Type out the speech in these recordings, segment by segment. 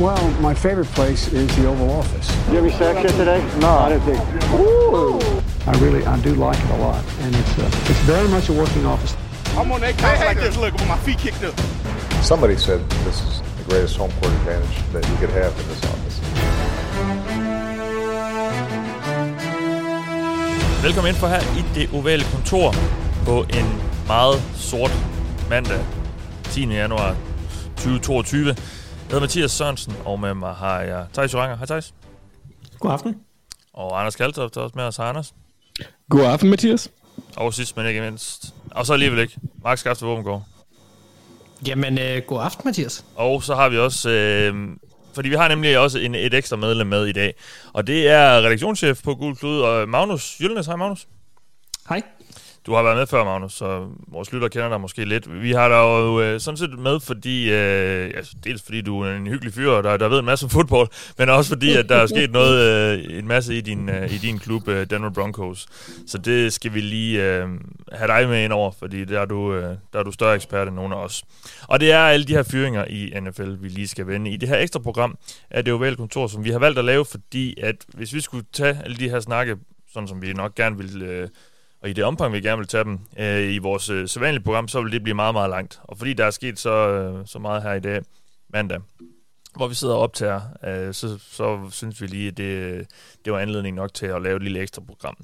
Well, my favorite place is the Oval Office. You have any sex yet today? No, I didn't think. I really, I do like it a lot, and it's uh, it's very much a working office. I'm on that couch like this, look, with my feet kicked up. Somebody said this is the greatest home court advantage that you could have in this office. Velkommen ind for her i det ovale kontor på en meget sort mandag 10. januar 2022. Hedder Mathias Sørensen, og med mig har jeg Thijs Joranger. Hej Thijs. God aften. Og Anders Kaltoft er også med os. Hej Anders. God aften, Mathias. Og sidst, men ikke mindst. Og så alligevel ikke. Mark Skafte Våbengård. Jamen, øh, god aften, Mathias. Og så har vi også... Øh, fordi vi har nemlig også en, et ekstra medlem med i dag. Og det er redaktionschef på Gul Klud, og Magnus Jylnes. Hej Magnus. Hej. Du har været med før, Magnus, så vores lytter kender dig måske lidt. Vi har dig jo øh, sådan set med, fordi, øh, altså, dels fordi du er en hyggelig fyr, der, der ved en masse om fodbold, men også fordi, at der er sket noget, øh, en masse i din, øh, i din klub, øh, Denver Broncos. Så det skal vi lige øh, have dig med ind over, fordi der er, du, øh, der er du større ekspert end nogen af os. Og det er alle de her fyringer i NFL, vi lige skal vende. I det her ekstra program er det jo kontor, som vi har valgt at lave, fordi at hvis vi skulle tage alle de her snakke, sådan som vi nok gerne vil... Øh, og i det omfang, vi gerne vil tage dem øh, i vores øh, sædvanlige program, så vil det blive meget, meget langt. Og fordi der er sket så, øh, så meget her i dag, mandag, hvor vi sidder og optager, øh, så, så synes vi lige, at det, det var anledning nok til at lave et lille ekstra program.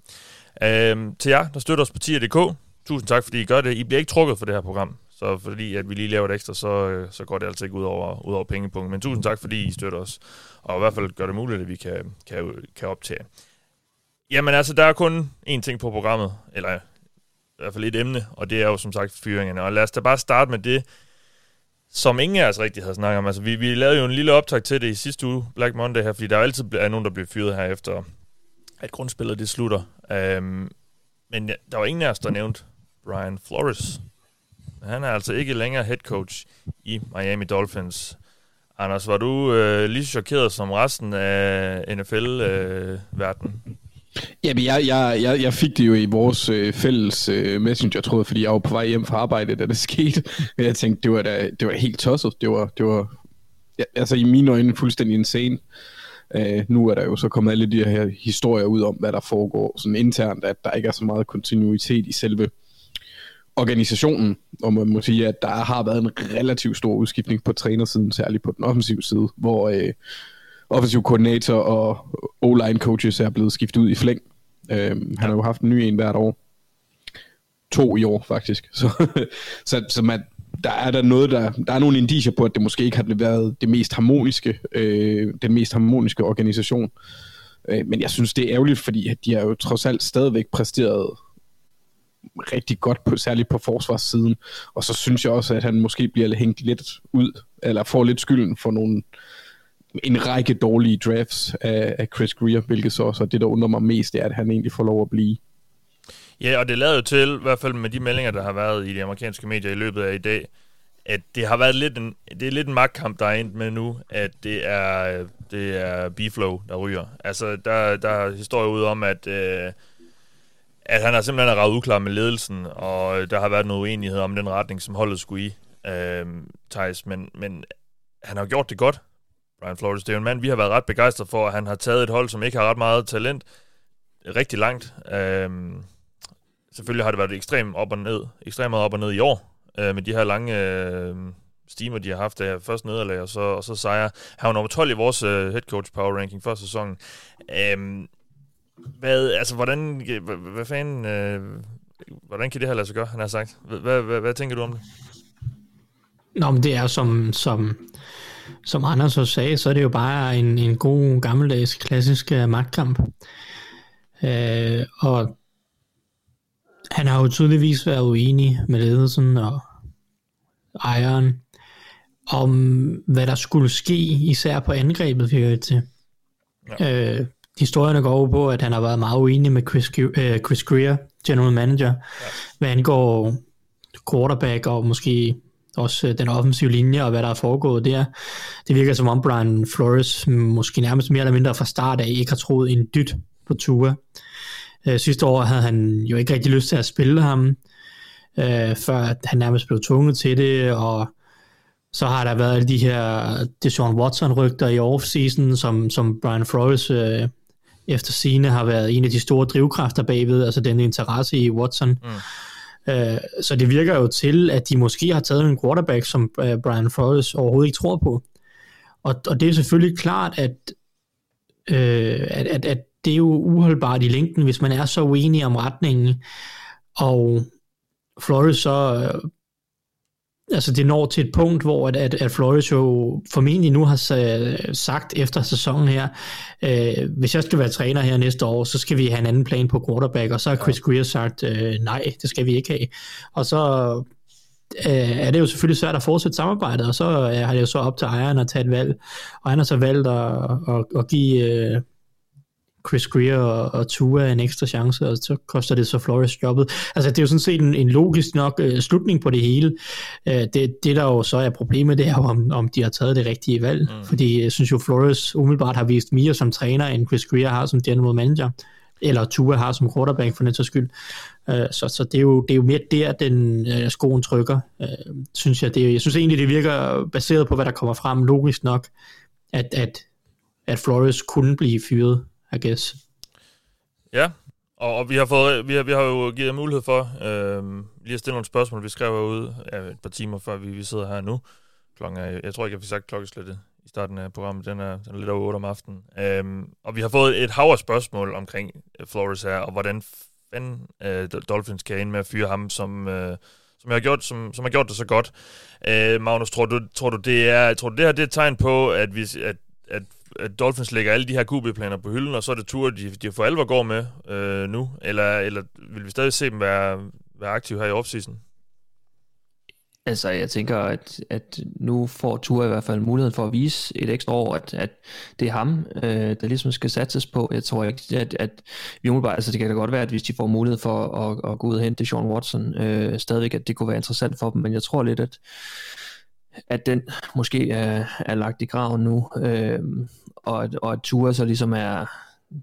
Øh, til jer, der støtter os på tier.dk, tusind tak, fordi I gør det. I bliver ikke trukket for det her program, så fordi at vi lige laver et ekstra, så, øh, så går det altså ikke ud over, ud over pengepunkten. Men tusind tak, fordi I støtter os, og i hvert fald gør det muligt, at vi kan, kan, kan optage. Jamen altså, der er kun én ting på programmet, eller i hvert fald et emne, og det er jo som sagt fyringerne. Og lad os da bare starte med det, som ingen af os rigtig havde snakket om. Altså, vi, vi lavede jo en lille optag til det i sidste uge, Black Monday her, fordi der er altid er nogen, der bliver fyret her efter, at grundspillet det slutter. Øhm, men ja, der var ingen af os, der nævnte Brian Flores. Han er altså ikke længere head coach i Miami Dolphins. Anders, var du øh, lige så chokeret som resten af NFL-verdenen? Øh, Jamen, jeg, jeg, jeg, jeg fik det jo i vores øh, fælles øh, messenger-tråd, fordi jeg var på vej hjem fra arbejde, da det skete. Jeg tænkte, det var da, det var helt tosset. Det var, det var ja, altså i mine øjne fuldstændig insane. Øh, nu er der jo så kommet alle de her historier ud om, hvad der foregår sådan internt, at der ikke er så meget kontinuitet i selve organisationen, og man må sige, at der har været en relativt stor udskiftning på trænersiden, særligt på den offensive side, hvor øh, offensiv koordinator og O-line coaches er blevet skiftet ud i flæng. Øhm, han har jo haft en ny en hvert år. To i år, faktisk. Så, så, så man, der er der noget, der, der er nogle indiger på, at det måske ikke har været det mest harmoniske, øh, den mest harmoniske organisation. Øh, men jeg synes, det er ærgerligt, fordi de har jo trods alt stadigvæk præsteret rigtig godt, på, særligt på forsvarssiden. Og så synes jeg også, at han måske bliver hængt lidt ud, eller får lidt skylden for nogle, en række dårlige drafts af, af Chris Greer, hvilket så også er det, der undrer mig mest, er, at han egentlig får lov at blive. Ja, og det lader jo til, i hvert fald med de meldinger, der har været i de amerikanske medier i løbet af i dag, at det har været lidt en, det er lidt en magtkamp, der er endt med nu, at det er, det er B-Flow, der ryger. Altså, der, der er historier ud om, at, øh, at han har simpelthen ravet uklar med ledelsen, og der har været noget uenighed om den retning, som holdet skulle i, øh, Thijs, men, men han har gjort det godt. Brian Flores. Det er jo en mand, vi har været ret begejstret for, at han har taget et hold, som ikke har ret meget talent, rigtig langt. Øhm, selvfølgelig har det været ekstremt op og ned, ekstremt op og ned i år, øh, med de her lange øh, stimer, de har haft der. først nederlag, og så, og så sejre. Han var nummer 12 i vores øh, head coach power ranking for sæsonen. Øhm, hvad, altså, hvordan, hvad, hvad fanden, øh, hvordan kan det her lade sig gøre, han har sagt? Hvad, hvad, hvad, hvad tænker du om det? Nå, men det er som, som som Anders så sagde, så er det jo bare en, en god gammeldags klassisk uh, magtkamp. Uh, og han har jo tydeligvis været uenig med ledelsen og ejeren om, hvad der skulle ske, især på angrebet, virker det til. Ja. Uh, historierne går over på, at han har været meget uenig med Chris, uh, Chris Greer, general manager, ja. hvad angår quarterback og måske også øh, den offensive linje og hvad der er foregået der. Det virker som om Brian Flores måske nærmest mere eller mindre fra start af ikke har troet en dyt på Tua. Øh, sidste år havde han jo ikke rigtig lyst til at spille ham, øh, før han nærmest blev tvunget til det, og Så har der været alle de her Deshaun Watson-rygter i offseason, som, som Brian Flores øh, efter sine har været en af de store drivkræfter bagved, altså den interesse i Watson. Mm. Øh, så det virker jo til, at de måske har taget en quarterback, som øh, Brian Flores overhovedet ikke tror på. Og, og det er selvfølgelig klart, at, øh, at, at, at det er jo uholdbart i længden, hvis man er så uenig om retningen, og Flores så øh, altså det når til et punkt, hvor at, at, at Flores jo formentlig nu har sagt efter sæsonen her, øh, hvis jeg skal være træner her næste år, så skal vi have en anden plan på quarterback, og så har Chris Greer sagt, øh, nej, det skal vi ikke have. Og så øh, er det jo selvfølgelig svært at fortsætte samarbejdet, og så er det jo så op til ejeren at tage et valg, og han har så valgt at, at, at give... Øh, Chris Greer og, og Tua en ekstra chance, og så koster det så Flores jobbet. Altså det er jo sådan set en, en logisk nok uh, slutning på det hele. Uh, det, det der jo så er problemet, det er jo om, om de har taget det rigtige valg, mm. fordi jeg synes jo Flores umiddelbart har vist mere som træner, end Chris Greer har som general manager eller Tua har som quarterback for den sags skyld. Uh, så, så det, er jo, det er jo mere der, den uh, skoen trykker, uh, synes jeg. Det, jeg synes egentlig, det virker baseret på, hvad der kommer frem, logisk nok, at, at, at Flores kunne blive fyret i guess. Ja, og, og vi har fået, vi har, vi har jo givet mulighed for øh, lige at stille nogle spørgsmål. Vi skrev ud ja, et par timer før vi, vi sidder her nu. Klokken er, jeg tror ikke, jeg fik sagt klokkeslættet i starten af programmet. Den er, den er lidt over 8 om aftenen. Øh, og vi har fået et hav af spørgsmål omkring øh, Flores her, og hvordan fanden øh, Dolphins kan ind med at fyre ham, som, øh, som, jeg har gjort, som, som har gjort det så godt. Øh, Magnus, tror du, tror du, det er, tror du, det her det er et tegn på, at, vi, at, at at Dolphins lægger alle de her QB-planer på hylden, og så er det tur, de, de for alvor går med øh, nu? Eller, eller vil vi stadig se dem være, være aktive her i offseason? Altså, jeg tænker, at, at nu får Tua i hvert fald muligheden for at vise et ekstra år, at, at det er ham, øh, der ligesom skal satses på. Jeg tror ikke, at, at vi umiddelbart, altså det kan da godt være, at hvis de får mulighed for at, at gå ud og hente Sean Watson, øh, stadigvæk, at det kunne være interessant for dem, men jeg tror lidt, at, at den måske er, er lagt i graven nu. Øh, og, at, og at Tua så ligesom er,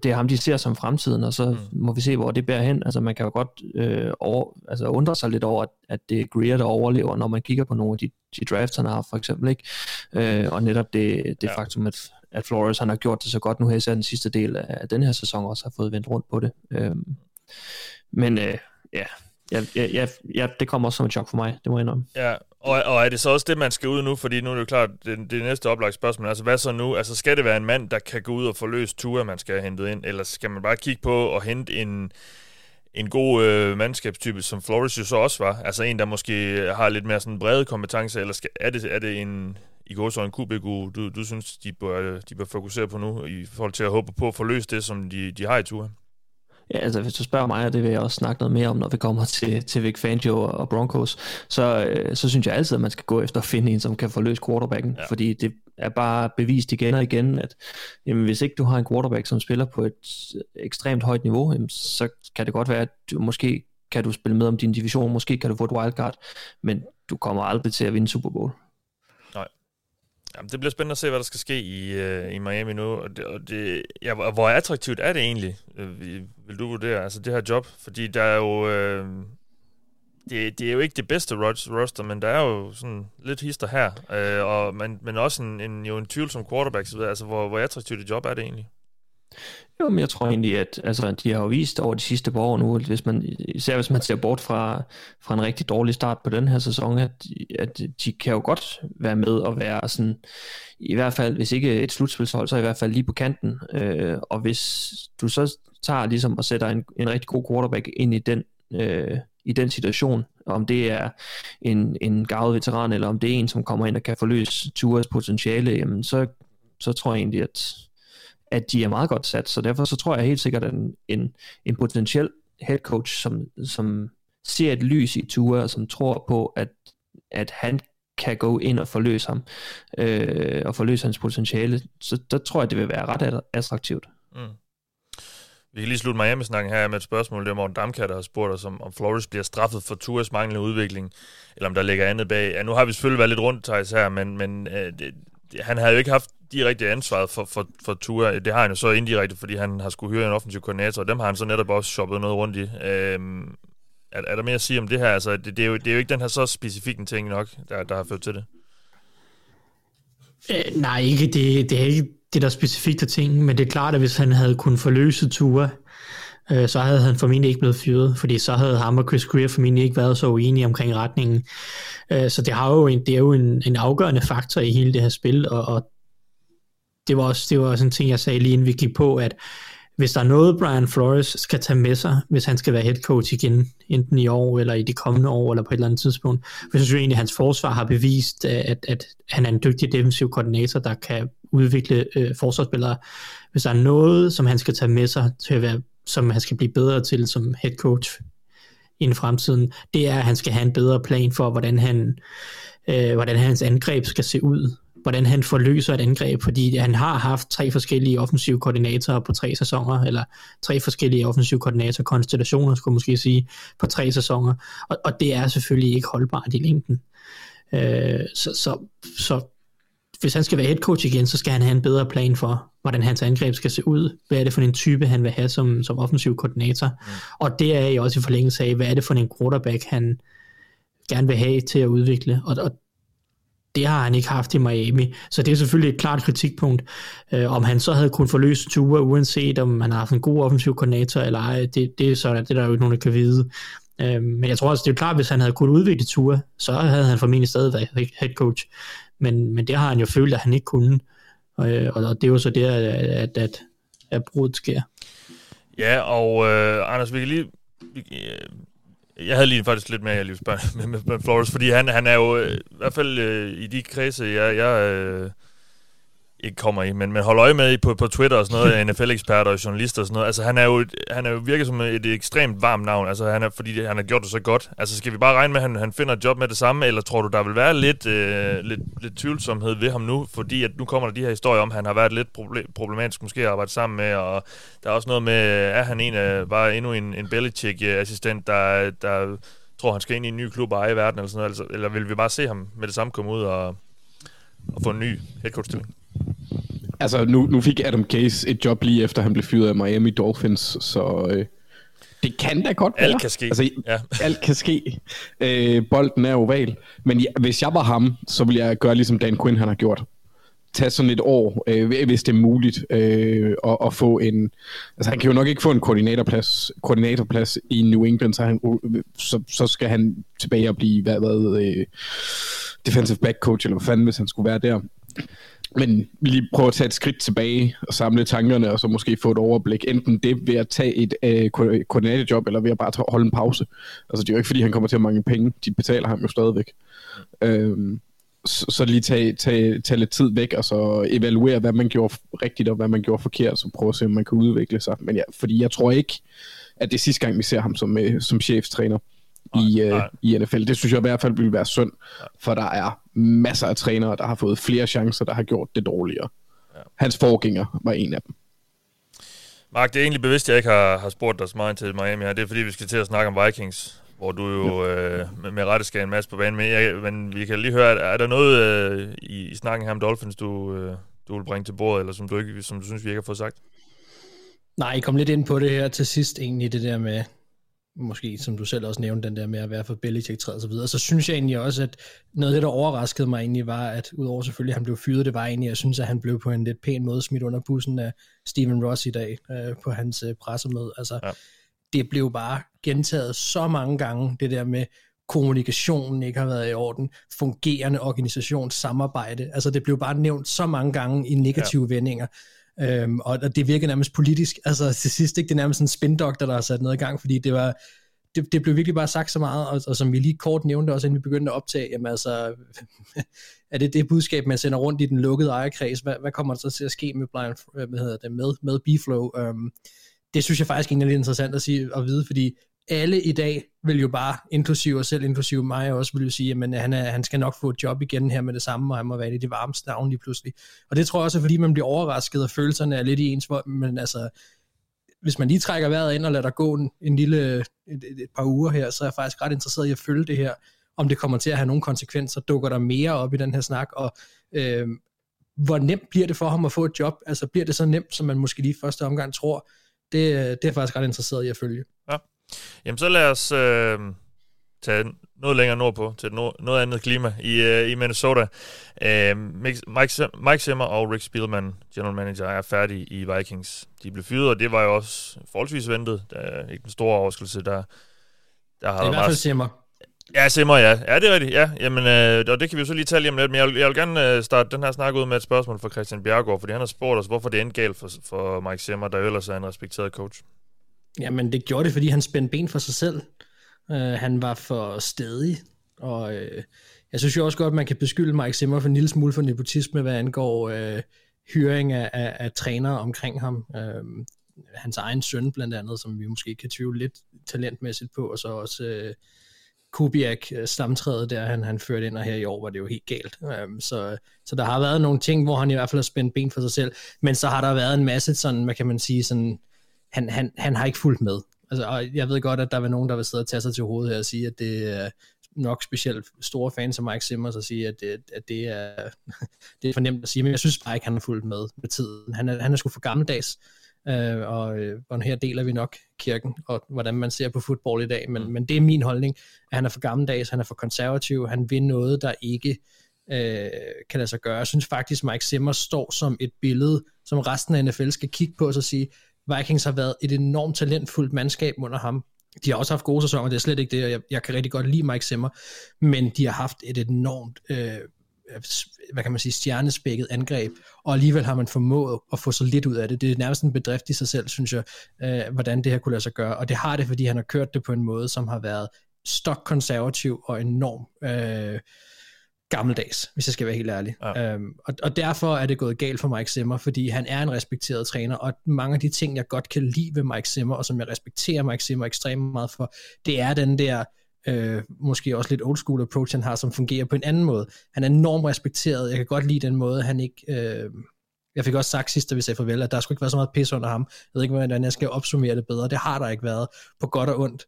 det er ham, de ser som fremtiden, og så mm. må vi se, hvor det bærer hen. Altså man kan jo godt øh, over, altså undre sig lidt over, at, at det er Greer, der overlever, når man kigger på nogle af de, de drafts, han har for eksempel. ikke. Øh, og netop det, det ja. faktum, at, at Flores han har gjort det så godt nu her, især den sidste del af den her sæson også har fået vendt rundt på det. Øh, men øh, ja, ja, ja, ja, det kommer også som et chok for mig, det må jeg indrømme. Ja, og, og er det så også det, man skal ud nu? Fordi nu er det jo klart, det, det næste oplagt spørgsmål. Altså, hvad så nu? Altså, skal det være en mand, der kan gå ud og få løst ture, man skal have hentet ind? Eller skal man bare kigge på at hente en, en god øh, mandskabstype, som Flores jo så også var? Altså en, der måske har lidt mere sådan brede kompetencer, eller skal, er, det, er det en, i går så en QB, du, du synes, de bør, de bør fokusere på nu, i forhold til at håbe på at få løst det, som de, de har i turen? Ja, altså hvis du spørger mig, og det vil jeg også snakke noget mere om, når vi kommer til, til Vic Fangio og Broncos, så, øh, så synes jeg altid, at man skal gå efter at finde en, som kan få løst quarterbacken, ja. fordi det er bare bevist igen og igen, at jamen, hvis ikke du har en quarterback, som spiller på et ekstremt højt niveau, jamen, så kan det godt være, at du måske kan du spille med om din division, måske kan du få et wildcard, men du kommer aldrig til at vinde Super Bowl. Jamen, det bliver spændende at se, hvad der skal ske i, uh, i Miami nu. Og det, og det, ja, hvor attraktivt er det egentlig, uh, vil du vurdere, altså det her job? Fordi der er jo... Uh, det, det er jo ikke det bedste roster, men der er jo sådan lidt hister her. Uh, og, men, men også en, en, jo en tvivlsom quarterback, så videre. Altså, hvor, hvor attraktivt et job er det egentlig? Jo, men jeg tror egentlig, at altså, de har jo vist over de sidste par år nu, hvis man, især hvis man ser bort fra, fra en rigtig dårlig start på den her sæson, at, at de kan jo godt være med og være sådan, i hvert fald, hvis ikke et slutspilshold, så i hvert fald lige på kanten. Øh, og hvis du så tager ligesom og sætter en, en rigtig god quarterback ind i den, øh, i den situation, om det er en, en gavet veteran, eller om det er en, som kommer ind og kan forløse Tours potentiale, jamen så, så tror jeg egentlig, at at de er meget godt sat, så derfor så tror jeg helt sikkert, at en, en, en potentiel head coach, som, som ser et lys i Tua, og som tror på, at, at han kan gå ind og forløse ham, øh, og forløse hans potentiale, så der tror jeg, det vil være ret attraktivt. Mm. Vi kan lige slutte Miami-snakken her med et spørgsmål. Det er Morten Damkær, der har spurgt os, om, om Flores bliver straffet for Tuas manglende udvikling, eller om der ligger andet bag. Ja, nu har vi selvfølgelig været lidt rundt, Thijs, her, men, men øh, det, han havde jo ikke haft direkte ansvaret for, for, for Tua. Det har han jo så indirekte, fordi han har skulle hyre en offensiv koordinator, og dem har han så netop også shoppet noget rundt i. Øhm, er, er der mere at sige om det her? Altså, det, det, er jo, det er jo ikke den her så specifikke ting nok, der, der har ført til det. Øh, nej, ikke det, det er ikke det, der specifikt ting, men det er klart, at hvis han havde kunnet forløse Tua, øh, så havde han formentlig ikke blevet fyret, fordi så havde ham og Chris Greer formentlig ikke været så uenige omkring retningen. Øh, så det, har jo en, det er jo en, en afgørende faktor i hele det her spil, og, og det var også, det var også en ting, jeg sagde lige inden vi gik på, at hvis der er noget, Brian Flores skal tage med sig, hvis han skal være head coach igen, enten i år eller i de kommende år, eller på et eller andet tidspunkt, for jeg synes jo egentlig, at hans forsvar har bevist, øh, at, at han er en dygtig defensiv koordinator, der kan udvikle øh, forsvarsspillere. Hvis der er noget, som han skal tage med sig til at være, som han skal blive bedre til som head coach i fremtiden, det er, at han skal have en bedre plan for, hvordan han øh, hvordan hans angreb skal se ud hvordan han forløser et angreb, fordi han har haft tre forskellige offensive koordinatorer på tre sæsoner, eller tre forskellige offensive koordinatorkonstellationer, skulle man måske sige, på tre sæsoner, og, og det er selvfølgelig ikke holdbart i længden. Øh, så, så, så hvis han skal være head coach igen, så skal han have en bedre plan for, hvordan hans angreb skal se ud. Hvad er det for en type, han vil have som, som offensiv koordinator? Mm. Og det er jo også i forlængelse af, hvad er det for en quarterback, han gerne vil have til at udvikle. Og, og det har han ikke haft i Miami. Så det er selvfølgelig et klart kritikpunkt. Øh, om han så havde kunnet forløse Tua, uanset om han har haft en god offensiv koordinator eller ej, det, det, er så, det er der jo ikke nogen, der kan vide. Øh, men jeg tror også, det er klart, hvis han havde kunnet udvikle Tua, så havde han formentlig stadig været head coach. Men, men det har han jo følt, at han ikke kunne. Øh, og, og det er jo så det, at, at, at, at brudet sker. Ja, og øh, Anders, vi kan lige... Vi, øh, jeg havde lige faktisk lidt mere, jeg lige spørge med, med, med Flores, fordi han, han er jo øh, i hvert fald øh, i de kredse, jeg, jeg øh, ikke kommer i, men, men holder øje med på, på Twitter og sådan noget, NFL-eksperter og journalister og sådan noget. Altså han er jo, han er jo virket som et ekstremt varmt navn, altså han er, fordi han har gjort det så godt. Altså skal vi bare regne med, at han, han finder et job med det samme, eller tror du, der vil være lidt, øh, lidt, lidt tvivlsomhed ved ham nu, fordi at nu kommer der de her historier om, at han har været lidt problematisk måske at arbejde sammen med, og der er også noget med, er han en af, bare endnu en, en Belichick-assistent, der, der tror, han skal ind i en ny klub og eje i verden, eller sådan noget, altså, eller vil vi bare se ham med det samme komme ud og, og få en ny headcoach-stilling? Altså, nu, nu fik Adam Case et job lige efter, han blev fyret af Miami Dolphins, så øh, det kan da godt være. Alt kan ske. Altså, ja. alt kan ske. Øh, bolden er oval. Men ja, hvis jeg var ham, så ville jeg gøre ligesom Dan Quinn han har gjort. Tag sådan et år, øh, hvis det er muligt, øh, og, og få en... Altså, han kan jo nok ikke få en koordinatorplads, koordinatorplads i New England, så, han, så, så skal han tilbage og blive, hvad, hvad øh, defensive back coach, eller hvad fanden, hvis han skulle være der. Men lige prøve at tage et skridt tilbage og samle tankerne, og så måske få et overblik. Enten det ved at tage et øh, koordinatorjob, eller ved at bare holde en pause. Altså det er jo ikke, fordi han kommer til at mange penge. De betaler ham jo stadigvæk. Øhm, så, så lige tage, tage, tage lidt tid væk, og så evaluere, hvad man gjorde rigtigt, og hvad man gjorde forkert, og så prøve at se, om man kan udvikle sig. Men ja, fordi jeg tror ikke, at det er sidste gang, vi ser ham som, øh, som cheftræner i, øh, i NFL. Det synes jeg i hvert fald vil være synd, for der er masser af trænere, der har fået flere chancer, der har gjort det dårligere. Ja. Hans forgænger var en af dem. Mark, det er egentlig bevidst, at jeg ikke har, har spurgt dig så meget til Miami her. Det er fordi, vi skal til at snakke om Vikings, hvor du jo ja. øh, med, med rette skal en masse på banen. Men, jeg, men vi kan lige høre, er der noget øh, i, i snakken her om Dolphins, du, øh, du vil bringe til bordet, eller som du, ikke, som du synes, vi ikke har fået sagt? Nej, jeg kom lidt ind på det her til sidst, egentlig det der med, måske som du selv også nævnte, den der med at være for Belichick træet og så videre, så synes jeg egentlig også, at noget af det, der overraskede mig egentlig var, at udover selvfølgelig, at han blev fyret, det var egentlig, jeg synes, at han blev på en lidt pæn måde smidt under bussen af Steven Ross i dag, øh, på hans øh, pressemøde. Altså, ja. det blev bare gentaget så mange gange, det der med, kommunikationen ikke har været i orden, fungerende organisationssamarbejde. Altså det blev bare nævnt så mange gange i negative ja. vendinger. Øhm, og, det virker nærmest politisk. Altså til sidst ikke, det er nærmest en spindokter, der har sat noget i gang, fordi det var, det, det blev virkelig bare sagt så meget, og, og som vi lige kort nævnte også, inden vi begyndte at optage, jamen altså, er det det budskab, man sender rundt i den lukkede ejerkreds? Hvad, hvad kommer der så til at ske med, Brian, hvad hedder det, med, med B-Flow? Øhm, det synes jeg faktisk er lidt interessant at, sige, at vide, fordi alle i dag vil jo bare, inklusive og selv, inklusive mig også, vil jo sige, at han, er, han skal nok få et job igen her med det samme, og han må være i det varmeste navn lige pludselig. Og det tror jeg også er, fordi man bliver overrasket, og følelserne er lidt i ens, men altså, hvis man lige trækker vejret ind og lader der gå en, en lille, et, et, et par uger her, så er jeg faktisk ret interesseret i at følge det her, om det kommer til at have nogle konsekvenser, dukker der mere op i den her snak, og øh, hvor nemt bliver det for ham at få et job? Altså bliver det så nemt, som man måske lige første omgang tror? Det, øh, det er jeg faktisk ret interesseret i at følge. Ja. Jamen så lad os øh, tage noget længere nordpå, til noget, noget andet klima i, uh, i Minnesota. Uh, Mike, Mike Zimmer og Rick Spielman, general manager, er færdige i Vikings. De blev fyret, og det var jo også forholdsvis ventet. Der er ikke en stor overraskelse, der, der har det er i hvert fald Zimmer. Ja, Simmer, ja. Ja, det er rigtigt. Ja, jamen, øh, og det kan vi jo så lige tale om lidt. Men jeg vil, jeg vil gerne øh, starte den her snak ud med et spørgsmål fra Christian Bjergård, fordi han har spurgt os, hvorfor det endte galt for, for Mike Simmer, der ellers er en respekteret coach. Jamen, det gjorde det, fordi han spændte ben for sig selv. Øh, han var for stedig, og øh, jeg synes jo også godt, at man kan beskylde Mike Zimmer for en lille smule for nepotisme, hvad angår øh, hyring af, af, af trænere omkring ham. Øh, hans egen søn blandt andet, som vi måske kan tvivle lidt talentmæssigt på, og så også øh, Kubiak øh, stamtræet der, han, han førte ind, og her i år var det jo helt galt. Um, så, så der har været nogle ting, hvor han i hvert fald har spændt ben for sig selv, men så har der været en masse sådan, hvad kan man sige, sådan, han, han, han har ikke fulgt med. Altså, og jeg ved godt, at der var nogen, der vil sidde og tage sig til hovedet her og sige, at det er nok specielt store fans af Mike Simmers at sige, at det, at det, er, det er for nemt at sige, men jeg synes bare ikke, han har fulgt med med tiden. Han er, han er sgu for gammeldags øh, og, øh, og her deler vi nok kirken, og hvordan man ser på fodbold i dag, men, mm. men det er min holdning, at han er for gammeldags, han er for konservativ, han vil noget, der ikke øh, kan lade sig gøre. Jeg synes faktisk, Mike Zimmer står som et billede, som resten af NFL skal kigge på og så sige, Vikings har været et enormt talentfuldt mandskab under ham. De har også haft gode sæsoner, det er slet ikke det, og jeg, jeg kan rigtig godt lide Mike Zimmer, men de har haft et enormt øh, hvad kan man sige, stjernespækket angreb, og alligevel har man formået at få så lidt ud af det. Det er nærmest en bedrift i sig selv, synes jeg, øh, hvordan det her kunne lade sig gøre, og det har det, fordi han har kørt det på en måde, som har været stok-konservativ og enorm øh, gammeldags, hvis jeg skal være helt ærlig. Ja. Øhm, og, og derfor er det gået galt for Mike Zimmer, fordi han er en respekteret træner, og mange af de ting, jeg godt kan lide ved Mike Zimmer, og som jeg respekterer Mike Zimmer ekstremt meget for, det er den der øh, måske også lidt old school approach, han har, som fungerer på en anden måde. Han er enormt respekteret. Jeg kan godt lide den måde, han ikke... Øh, jeg fik også sagt sidst, da vi sagde farvel, at der skulle ikke være så meget pis under ham. Jeg ved ikke, hvordan jeg skal opsummere det bedre. Det har der ikke været, på godt og ondt.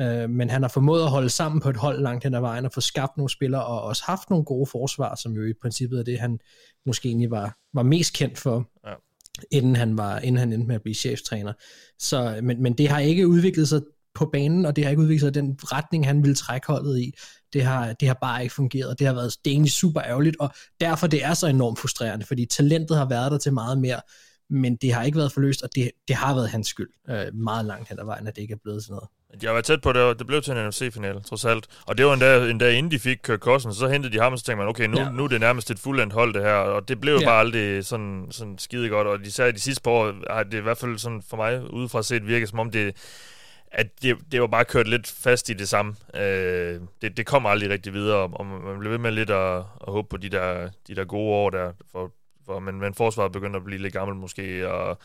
Øh, men han har formået at holde sammen på et hold langt hen ad vejen, og få skabt nogle spillere, og også haft nogle gode forsvar, som jo i princippet er det, han måske egentlig var, var mest kendt for. Ja inden han var inden han endte med at blive cheftræner. Så, men, men det har ikke udviklet sig på banen, og det har ikke udviklet sig den retning, han ville trække holdet i. Det har, det har bare ikke fungeret. Det har været det er egentlig super ærgerligt, og derfor det er så enormt frustrerende, fordi talentet har været der til meget mere, men det har ikke været forløst, og det, det har været hans skyld øh, meget langt hen ad vejen, at det ikke er blevet sådan noget. Jeg var tæt på det, det blev til en NFC-finale, trods alt. Og det var endda, endda inden de fik Kirk Cousins, så hentede de ham, og så tænkte man, okay, nu, ja. nu er det nærmest et fuldendt hold, det her. Og det blev jo ja. bare aldrig sådan, sådan skide godt. Og at de sidste par år har det i hvert fald sådan for mig udefra set virket, som om det, at det, det var bare kørt lidt fast i det samme. Øh, det, det kommer aldrig rigtig videre, og man bliver ved med lidt at, at håbe på de der, de der gode år der, for, for, men, men forsvaret begynder at blive lidt gammel måske, og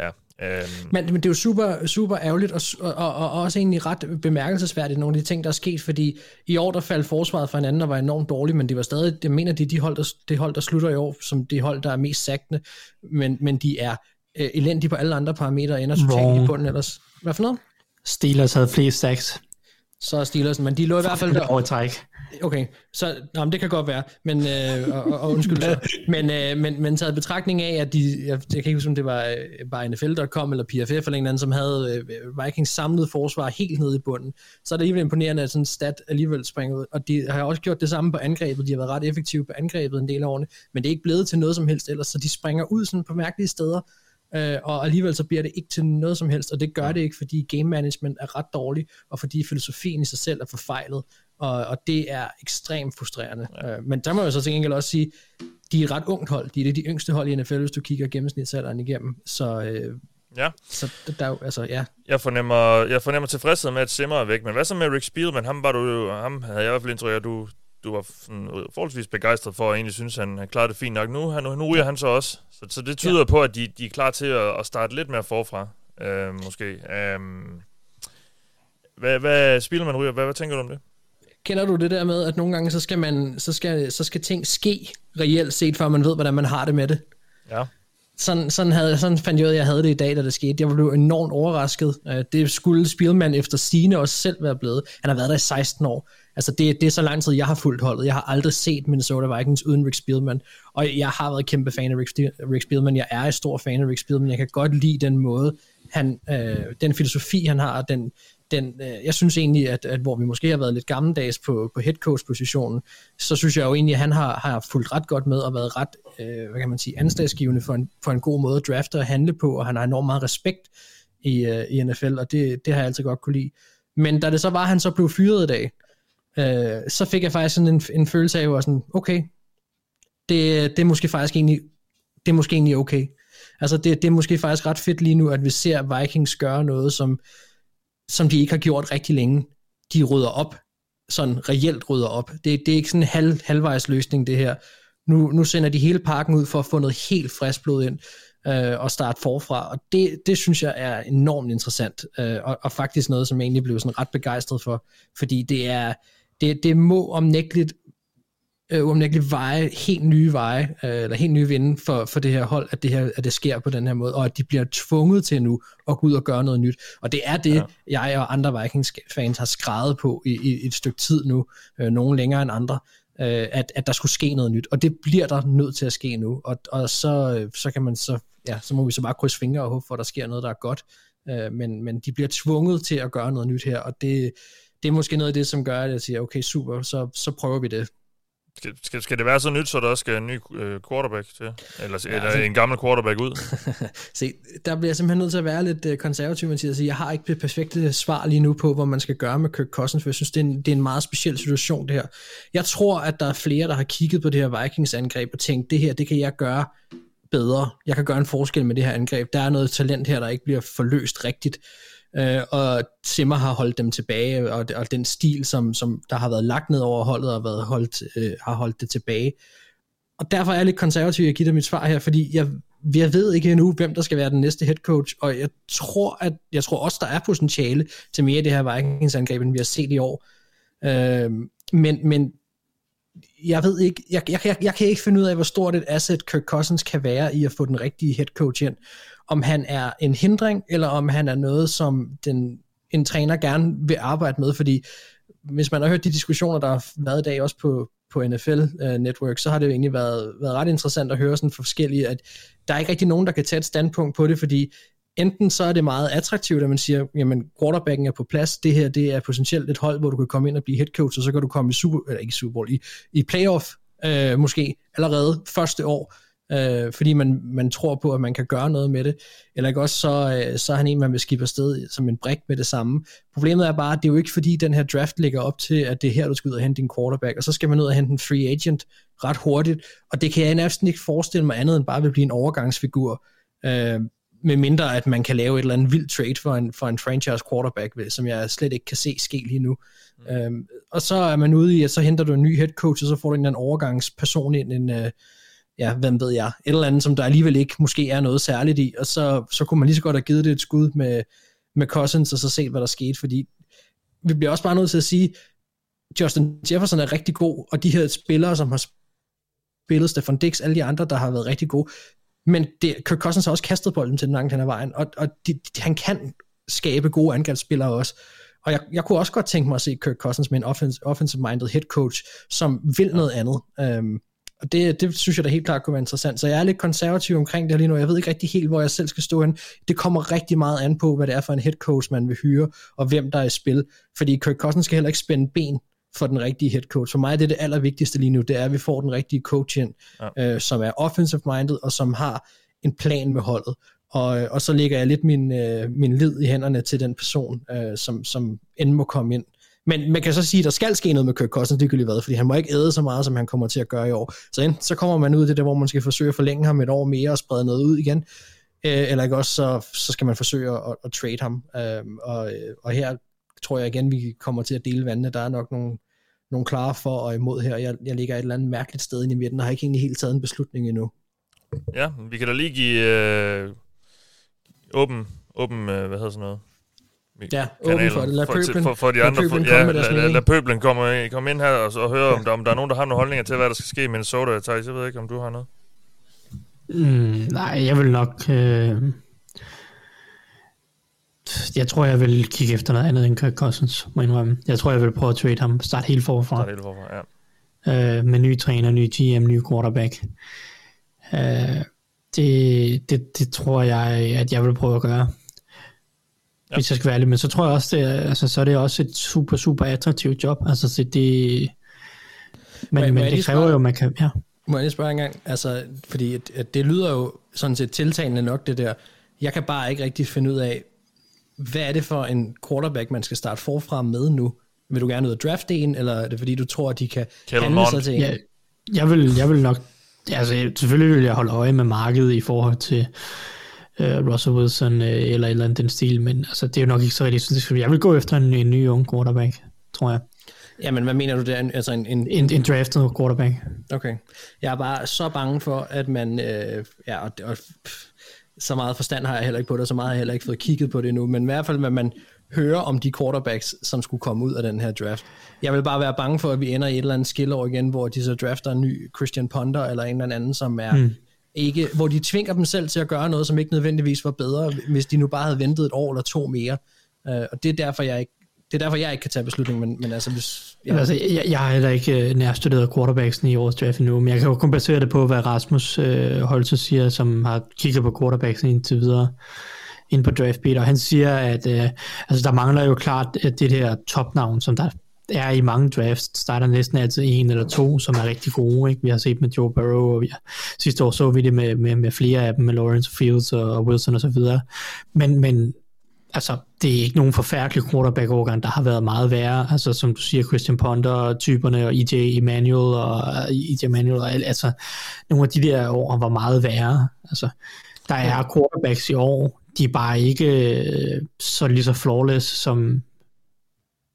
ja. Øh. Men, men det er jo super, super ærgerligt, og, og, og, og også egentlig ret bemærkelsesværdigt, nogle af de ting, der er sket, fordi i år, der faldt forsvaret fra hinanden og var enormt dårligt, men det var stadig, jeg mener, det er de hold, der, det hold, der slutter i år, som det hold, der er mest sagtende, men, men de er øh, elendige på alle andre parametre, og ender totalt i bunden ellers. Hvad for noget? Steelers havde flest sacks. Så Steelers, men de lå i hvert fald der. Overtræk. Okay, så nå, men det kan godt være, men, øh, og, og, undskyld så. Men, øh, men, men taget betragtning af, at de, jeg, jeg kan ikke huske, om det var øh, bare NFL.com eller PFF eller en anden, som havde øh, Vikings samlede forsvar helt nede i bunden, så er det alligevel imponerende, at sådan en stat alligevel springer ud. Og de har også gjort det samme på angrebet. De har været ret effektive på angrebet en del af årene, men det er ikke blevet til noget som helst ellers, så de springer ud sådan på mærkelige steder øh, og alligevel så bliver det ikke til noget som helst, og det gør det ikke, fordi game management er ret dårlig, og fordi filosofien i sig selv er forfejlet, og, og det er ekstremt frustrerende. Ja. Øh, men der må jeg så til gengæld også sige, de er et ret ungt hold, de er det de yngste hold i NFL, hvis du kigger gennemsnitsalderen igennem, så... Øh, Ja. Så der er altså, ja. Jeg fornemmer, jeg fornemmer tilfredshed med, at Simmer er væk, men hvad så med Rick Spielman? Ham, var du, ham havde jeg i hvert fald indtryk at du, du var sådan, forholdsvis begejstret for, og egentlig synes, han, han klarede det fint nok. Nu, han, nu ryger han så også. Så, så det tyder ja. på, at de, de er klar til at, at starte lidt mere forfra, øh, måske. Øh, hvad, hvad spiller man ryger? Hvad, hvad tænker du om det? Kender du det der med, at nogle gange, så skal, man, så skal, så skal ting ske reelt set, før man ved, hvordan man har det med det? Ja. Sådan, sådan, havde, sådan fandt jeg ud af, at jeg havde det i dag, da det skete. Jeg blev enormt overrasket. Øh, det skulle Spielmann efter sine også selv være blevet. Han har været der i 16 år. Altså det, det er så lang tid, jeg har fulgt holdet. Jeg har aldrig set Minnesota Vikings uden Rick Spielman, og jeg har været kæmpe fan af Rick, Rick Spielman. Jeg er en stor fan af Rick Spielman. Jeg kan godt lide den måde, han, øh, den filosofi, han har, den, den, øh, jeg synes egentlig, at, at hvor vi måske har været lidt gammeldags på, på head coach positionen, så synes jeg jo egentlig, at han har, har fulgt ret godt med og været ret, øh, hvad kan man sige, anslagsgivende for en, for en god måde at drafte og handle på, og han har enormt meget respekt i, øh, i NFL, og det, det har jeg altid godt kunne lide. Men da det så var, at han så blev fyret i dag, øh, så fik jeg faktisk sådan en, en følelse af, at sådan, okay, det, det er måske faktisk egentlig, det er måske egentlig okay. Altså det, det er måske faktisk ret fedt lige nu, at vi ser Vikings gøre noget, som, som de ikke har gjort rigtig længe. De rydder op, sådan reelt rydder op. Det, det er ikke sådan en halv, halvvejs løsning det her. Nu, nu sender de hele parken ud for at få noget helt frisk blod ind øh, og starte forfra, og det, det synes jeg er enormt interessant, øh, og, og faktisk noget, som jeg egentlig blev sådan ret begejstret for, fordi det er, det, det må omnægteligt øh, uomnægteligt veje, helt nye veje, øh, eller helt nye vinde for, for det her hold, at det, her, at det sker på den her måde, og at de bliver tvunget til nu at gå ud og gøre noget nyt. Og det er det, ja. jeg og andre Vikings-fans har skrevet på i, i, et stykke tid nu, øh, nogen længere end andre, øh, at, at der skulle ske noget nyt, og det bliver der nødt til at ske nu, og, og så, øh, så kan man så, ja, så må vi så bare krydse fingre og håbe for, at der sker noget, der er godt, øh, men, men de bliver tvunget til at gøre noget nyt her, og det, det er måske noget af det, som gør, at jeg siger, okay, super, så, så prøver vi det. Skal, skal, skal det være så nyt, så der også skal en ny øh, quarterback til? Eller, ja, eller altså, en gammel quarterback ud? Se, der bliver jeg simpelthen nødt til at være lidt øh, konservativ, Mathias. Jeg har ikke det perfekte svar lige nu på, hvad man skal gøre med Kirk Cousins, for jeg synes, det er, en, det er en meget speciel situation, det her. Jeg tror, at der er flere, der har kigget på det her Vikings-angreb og tænkt, det her, det kan jeg gøre bedre. Jeg kan gøre en forskel med det her angreb. Der er noget talent her, der ikke bliver forløst rigtigt øh, og Simmer har holdt dem tilbage, og, og den stil, som, som der har været lagt ned over holdet, og været holdt, øh, har holdt det tilbage. Og derfor er jeg lidt konservativ at give dig mit svar her, fordi jeg, jeg ved ikke endnu, hvem der skal være den næste head coach, og jeg tror, at, jeg tror også, der er potentiale til mere af det her Vikings-angreb, end vi har set i år. Øh, men, men jeg ved ikke, jeg, jeg, jeg, jeg kan ikke finde ud af, hvor stort et asset Kirk Cousins kan være i at få den rigtige head coach ind om han er en hindring, eller om han er noget, som den, en træner gerne vil arbejde med, fordi hvis man har hørt de diskussioner, der har været i dag også på, på NFL uh, øh, Network, så har det jo egentlig været, været ret interessant at høre sådan forskellige, at der er ikke rigtig nogen, der kan tage et standpunkt på det, fordi enten så er det meget attraktivt, at man siger, jamen quarterbacken er på plads, det her det er potentielt et hold, hvor du kan komme ind og blive head coach, og så kan du komme i Super, eller ikke Super Bowl, i, i playoff uh, måske allerede første år, øh, fordi man, man tror på, at man kan gøre noget med det. Eller ikke også, så, øh, så er han en, man vil skifte afsted som en brik med det samme. Problemet er bare, at det er jo ikke fordi, den her draft ligger op til, at det er her, du skal ud og hente din quarterback, og så skal man ud og hente en free agent ret hurtigt, og det kan jeg næsten ikke forestille mig andet end bare vil blive en overgangsfigur. Øh, med mindre at man kan lave et eller andet vildt trade for en, for en franchise quarterback, som jeg slet ikke kan se ske lige nu. Mm. Øhm, og så er man ude i, at så henter du en ny head coach, og så får du en eller anden overgangsperson ind, en, uh, ja, hvem ved jeg, et eller andet, som der alligevel ikke måske er noget særligt i, og så, så kunne man lige så godt have givet det et skud med, med Cousins, og så se, hvad der skete, fordi vi bliver også bare nødt til at sige, Justin Jefferson er rigtig god, og de her spillere, som har spillet Stefan Dix, alle de andre, der har været rigtig gode, men det, Kirk Cousins har også kastet bolden til den langt hen ad vejen, og, og de, de, han kan skabe gode angrebsspillere også. Og jeg, jeg kunne også godt tænke mig at se Kirk Cousins med en offensive-minded head coach, som vil noget andet. Øhm, og det, det synes jeg da helt klart kunne være interessant. Så jeg er lidt konservativ omkring det lige nu. Jeg ved ikke rigtig helt, hvor jeg selv skal stå hen. Det kommer rigtig meget an på, hvad det er for en head coach, man vil hyre, og hvem der er i spil. Fordi Kirk Cousins skal heller ikke spænde ben for den rigtige head coach. For mig er det det allervigtigste lige nu, det er, at vi får den rigtige coach ind, ja. øh, som er offensive minded, og som har en plan med holdet. Og, og så lægger jeg lidt min, øh, min lid i hænderne til den person, øh, som, som end må komme ind. Men man kan så sige, at der skal ske noget med Kirk Cousins, det kan hvad, fordi han må ikke æde så meget, som han kommer til at gøre i år. Så enten så kommer man ud til det, hvor man skal forsøge at forlænge ham et år mere og sprede noget ud igen, øh, eller ikke også, så, så skal man forsøge at, at trade ham. Øhm, øh, og, og her tror jeg igen, vi kommer til at dele vandene. Der er nok nogle, nogle klare for og imod her. Jeg, jeg ligger et eller andet mærkeligt sted inde i midten, og har ikke egentlig helt taget en beslutning endnu. Ja, vi kan da lige give øh, åben, åben øh, hvad hedder sådan noget, Ja, åben for det. Lad pøblen, for, for de andre, lad pøblen for, ja, lad, lad, lad pøblen komme, komme ind her og, og høre, om der, om der er nogen, der har nogle holdninger til, hvad der skal ske i Minnesota. Thijs, jeg ved ikke, om du har noget. Mm, nej, jeg vil nok... Øh... Jeg tror, jeg vil kigge efter noget andet end Kirk Cousins, må indrømme. Jeg tror, jeg vil prøve at trade ham. Starte helt forfra. Starte helt forfra, ja. Øh, med ny træner, ny GM, ny quarterback. Øh, det, det, det tror jeg, at jeg vil prøve at gøre ja. hvis jeg skal være ærlig. Men så tror jeg også, det er, altså, så er det også et super, super attraktivt job. Altså, så det... Men, men, men det kræver jo, at man kan... Ja. Må jeg lige spørge en gang? Altså, fordi at, at det lyder jo sådan set tiltalende nok, det der. Jeg kan bare ikke rigtig finde ud af, hvad er det for en quarterback, man skal starte forfra med nu? Vil du gerne ud og drafte en, eller er det fordi, du tror, at de kan handle sig til en? Ja, jeg, vil, jeg vil nok... Altså, selvfølgelig vil jeg holde øje med markedet i forhold til uh, Russell Wilson uh, eller et eller andet den stil, men altså, det er jo nok ikke så rigtig. Jeg vil gå efter en, en ny ung quarterback, tror jeg. Ja, men hvad mener du der? Altså en, en, en, en draftet quarterback. Okay. Jeg er bare så bange for, at man... Øh, ja, og, og så meget forstand har jeg heller ikke på det, og så meget har jeg heller ikke fået kigget på det endnu, men i hvert fald, hvad man hører om de quarterbacks, som skulle komme ud af den her draft. Jeg vil bare være bange for, at vi ender i et eller andet skillår igen, hvor de så drafter en ny Christian Ponder, eller en eller anden, som er hmm ikke, hvor de tvinger dem selv til at gøre noget, som ikke nødvendigvis var bedre, hvis de nu bare havde ventet et år eller to mere. Øh, og det er derfor, jeg ikke det er derfor, jeg ikke kan tage beslutningen, men, men altså hvis... Ja. Altså, jeg, jeg har heller ikke øh, nærstuderet quarterbacksen i årets draft endnu, men jeg kan jo kun basere det på, hvad Rasmus øh, Holtze siger, som har kigget på quarterbacksen indtil videre ind på draftbeat, og han siger, at øh, altså, der mangler jo klart øh, det der topnavn, som der er i mange drafts, starter næsten altid en eller to, som er rigtig gode. Ikke? Vi har set med Joe Burrow, og vi har, sidste år så vi det med, med, med flere af dem, med Lawrence Fields og, og Wilson osv. Men, men altså, det er ikke nogen forfærdelig quarterback-overgang, der har været meget værre. Altså, som du siger, Christian Ponder, typerne, og EJ Emanuel, og EJ Emanuel, og altså, nogle af de der år var meget værre. Altså, der er quarterbacks i år, de er bare ikke øh, så lige så flawless, som,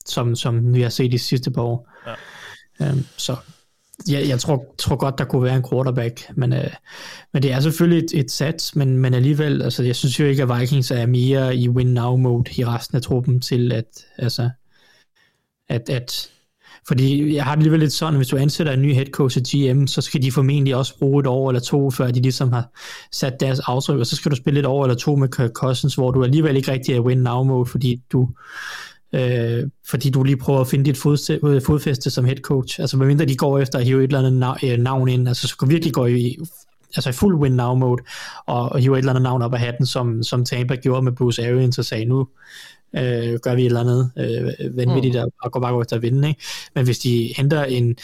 som, som vi har set de sidste par år. Ja. Um, så jeg, jeg tror, tror godt, der kunne være en quarterback, men, øh, men det er selvfølgelig et, et sats, men, men alligevel, altså jeg synes jo ikke, at Vikings er mere i win-now-mode i resten af truppen til at, altså, at, at fordi jeg har det alligevel lidt sådan, at hvis du ansætter en ny head coach til GM, så skal de formentlig også bruge et år eller to, før de ligesom har sat deres aftryk, og så skal du spille et år eller to med Kirk Cousins, hvor du alligevel ikke rigtig er win-now-mode, fordi du øh, fordi du lige prøver at finde dit fod, fodfæste som head coach. Altså medmindre de går efter at hive et eller andet øh, navn ind, altså så virkelig gå i altså i fuld win now mode, og, og hive et eller andet navn op af hatten, som, som Tampa gjorde med Bruce Arians, og sagde, nu øh, gør vi et eller andet øh, vanvittigt, mm. og går bare efter at vinde. Ikke? Men hvis de henter en,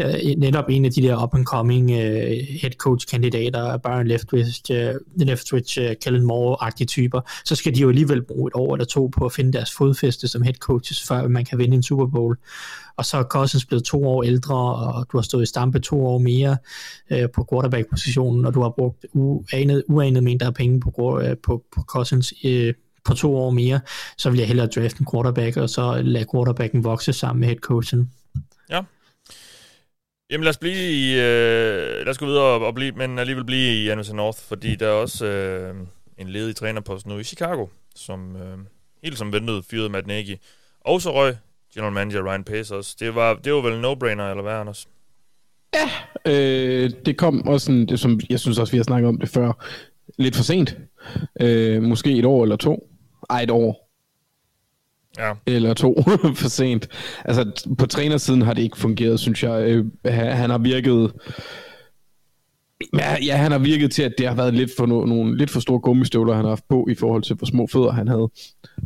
øh, netop en af de der up-and-coming øh, head coach-kandidater, Byron Leftwich, øh, Leftwich øh, Kellen Moore-agtige typer, så skal de jo alligevel bruge et år eller to på at finde deres fodfæste som head coaches, før man kan vinde en Super Bowl. Og så er Cousins blevet to år ældre, og du har stået i stampe to år mere øh, på quarterback-positionen, og du har brugt uanet, uanet mængder af penge på, øh, på, på Cousins øh, på to år mere, så vil jeg hellere drafte en quarterback, og så lade quarterbacken vokse sammen med headcoachen. Jamen lad os blive i, øh, lad os gå videre og, og blive, men alligevel blive i NFC North, fordi der er også øh, en ledig trænerpost nu i Chicago, som øh, helt som ventet fyrede Matt Nagy. Og så røg general manager Ryan Pace også. Det var, det var vel en no-brainer, eller hvad, Anders? Ja, øh, det kom også, sådan, det, som jeg synes også, vi har snakket om det før, lidt for sent. Øh, måske et år eller to. Ej, et år ja. eller to for sent. Altså, på trænersiden har det ikke fungeret, synes jeg. Øh, han har virket... Ja, ja, han har virket til, at det har været lidt for no, nogle lidt for store gummistøvler, han har haft på i forhold til, hvor små fødder han havde.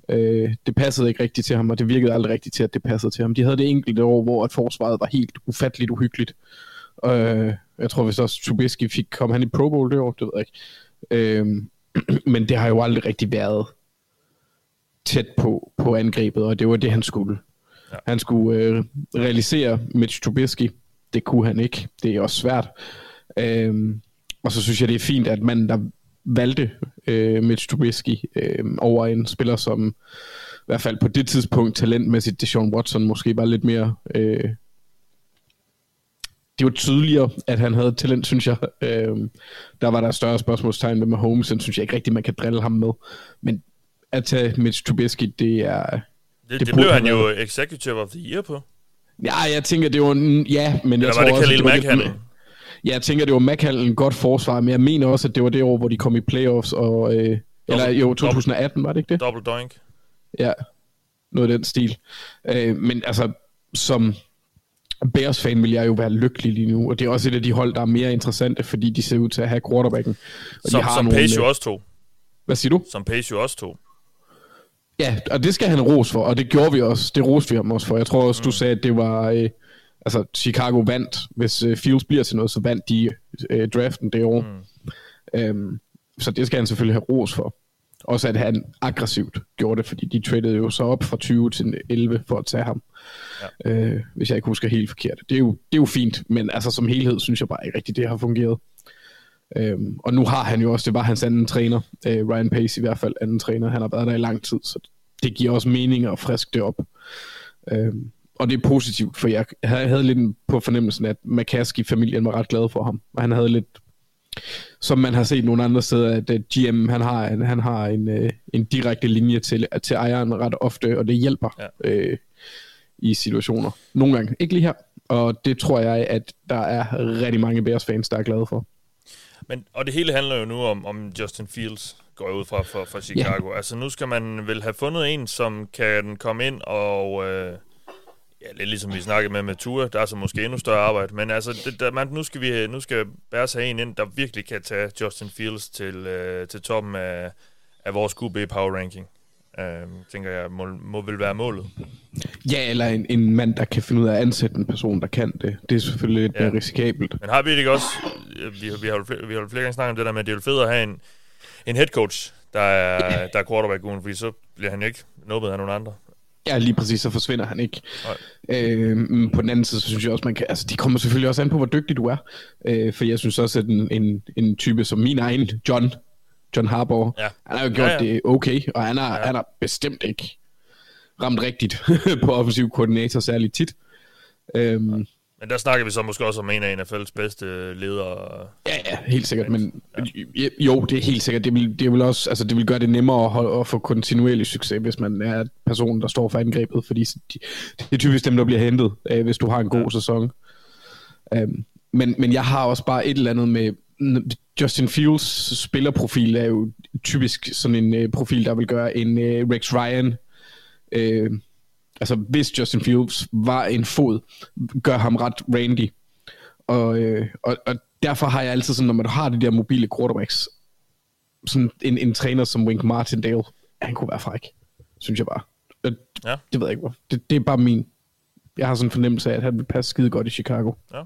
Øh, det passede ikke rigtigt til ham, og det virkede aldrig rigtigt til, at det passede til ham. De havde det enkelte år, hvor at forsvaret var helt ufatteligt uhyggeligt. Øh, jeg tror, hvis også Trubisky fik, kom han i Pro Bowl det år, det ved jeg ikke. Øh, men det har jo aldrig rigtig været tæt på, på angrebet, og det var det, han skulle. Ja. Han skulle øh, realisere Mitch Trubisky. Det kunne han ikke. Det er også svært. Øhm, og så synes jeg, det er fint, at man der valgte øh, Mitch Trubisky øh, over en spiller, som i hvert fald på det tidspunkt talentmæssigt, Deshaun Watson måske var lidt mere... Øh, det var tydeligere, at han havde talent, synes jeg. Øh, der var der større spørgsmålstegn med Mahomes, den synes jeg ikke rigtigt, man kan drille ham med. Men at tage Mitch Trubisky, det er... Det, det, det blev han jo Executive of the Year på. Ja, jeg tænker, det var... En, ja, men Eller jeg tror var det også... Khalil Mack Ja, jeg tænker, det var Mack en godt forsvar, men jeg mener også, at det var det år, hvor de kom i playoffs, og... Øh, eller jo, 2018, var det ikke det? Double doink. Ja, noget af den stil. Øh, men altså, som Bears-fan vil jeg jo være lykkelig lige nu, og det er også et af de hold, der er mere interessante, fordi de ser ud til at have quarterbacken. Og som de har som nogle, Pace jo også tog. Hvad siger du? Som Pace jo også tog. Ja, og det skal han ros for, og det gjorde vi også. Det roste vi ham også for. Jeg tror også, mm. du sagde, at det var... Øh, altså, Chicago vandt. Hvis øh, Fields bliver til noget, så vandt de øh, draften det år. Mm. Øhm, så det skal han selvfølgelig have ros for. Også at han aggressivt gjorde det, fordi de tradede jo så op fra 20 til 11 for at tage ham. Ja. Øh, hvis jeg ikke husker helt forkert. Det er, jo, det er jo fint, men altså som helhed synes jeg bare ikke rigtigt, det har fungeret. Øhm, og nu har han jo også, det var hans anden træner, øh, Ryan Pace i hvert fald, anden træner. Han har været der i lang tid, så det giver også mening at friske det op. Øhm, og det er positivt, for jeg havde lidt på fornemmelsen, at McCaskey-familien var ret glad for ham. Og han havde lidt, som man har set nogle andre steder, at GM han har, en, han har en, øh, en direkte linje til, til ejeren ret ofte, og det hjælper ja. øh, i situationer. Nogle gange, ikke lige her. Og det tror jeg, at der er rigtig mange Bears-fans, der er glade for. Men, og det hele handler jo nu om, om Justin Fields, går jeg ud fra for, for Chicago. Yeah. Altså nu skal man vel have fundet en, som kan komme ind og... Øh, ja, lidt ligesom vi snakkede med med Ture, der er så måske endnu større arbejde, men altså, det, der, man, nu skal vi nu skal Bears have en ind, der virkelig kan tage Justin Fields til, øh, til toppen af, af vores QB power ranking. Øh, tænker jeg, må, må vel være målet. Ja, eller en, en mand, der kan finde ud af at ansætte en person, der kan det. Det er selvfølgelig lidt ja. mere risikabelt. Men har vi det ikke også, vi, vi, har, flere, vi har flere gange snakket om det der med, at det er jo fedt at have en, en head coach, der er, der er quarterback fordi så bliver han ikke nåbet af nogen andre. Ja, lige præcis, så forsvinder han ikke. Øh, på den anden side, så synes jeg også, man kan, altså de kommer selvfølgelig også an på, hvor dygtig du er. Øh, for jeg synes også, at en, en, en type som min egen, John, John Harbaugh, ja. han har jo gjort ja, ja. det okay, og han har, ja. han har bestemt ikke ramt rigtigt på offensiv koordinator særligt tit. Øhm, men der snakker vi så måske også om en af NFL's bedste ledere. Ja, ja, helt sikkert. Men ja. jo, det er helt sikkert. Det vil, det vil også, altså, det vil gøre det nemmere at, holde, at få kontinuerlig succes, hvis man er personen, der står for angrebet. Fordi de, det er typisk dem, der bliver hentet, øh, hvis du har en god ja. sæson. Um, men, men jeg har også bare et eller andet med... Justin Fields spillerprofil er jo typisk sådan en uh, profil, der vil gøre en uh, Rex Ryan... Uh, altså hvis Justin Fields var en fod, gør ham ret randy. Og, øh, og, og derfor har jeg altid sådan, når man har de der mobile quarterbacks, sådan en, en træner som Wink Martindale, han kunne være fræk, synes jeg bare. Det, ja. det ved jeg ikke, hvor. Det, det er bare min... Jeg har sådan en fornemmelse af, at han vil passe skide godt i Chicago. Ja.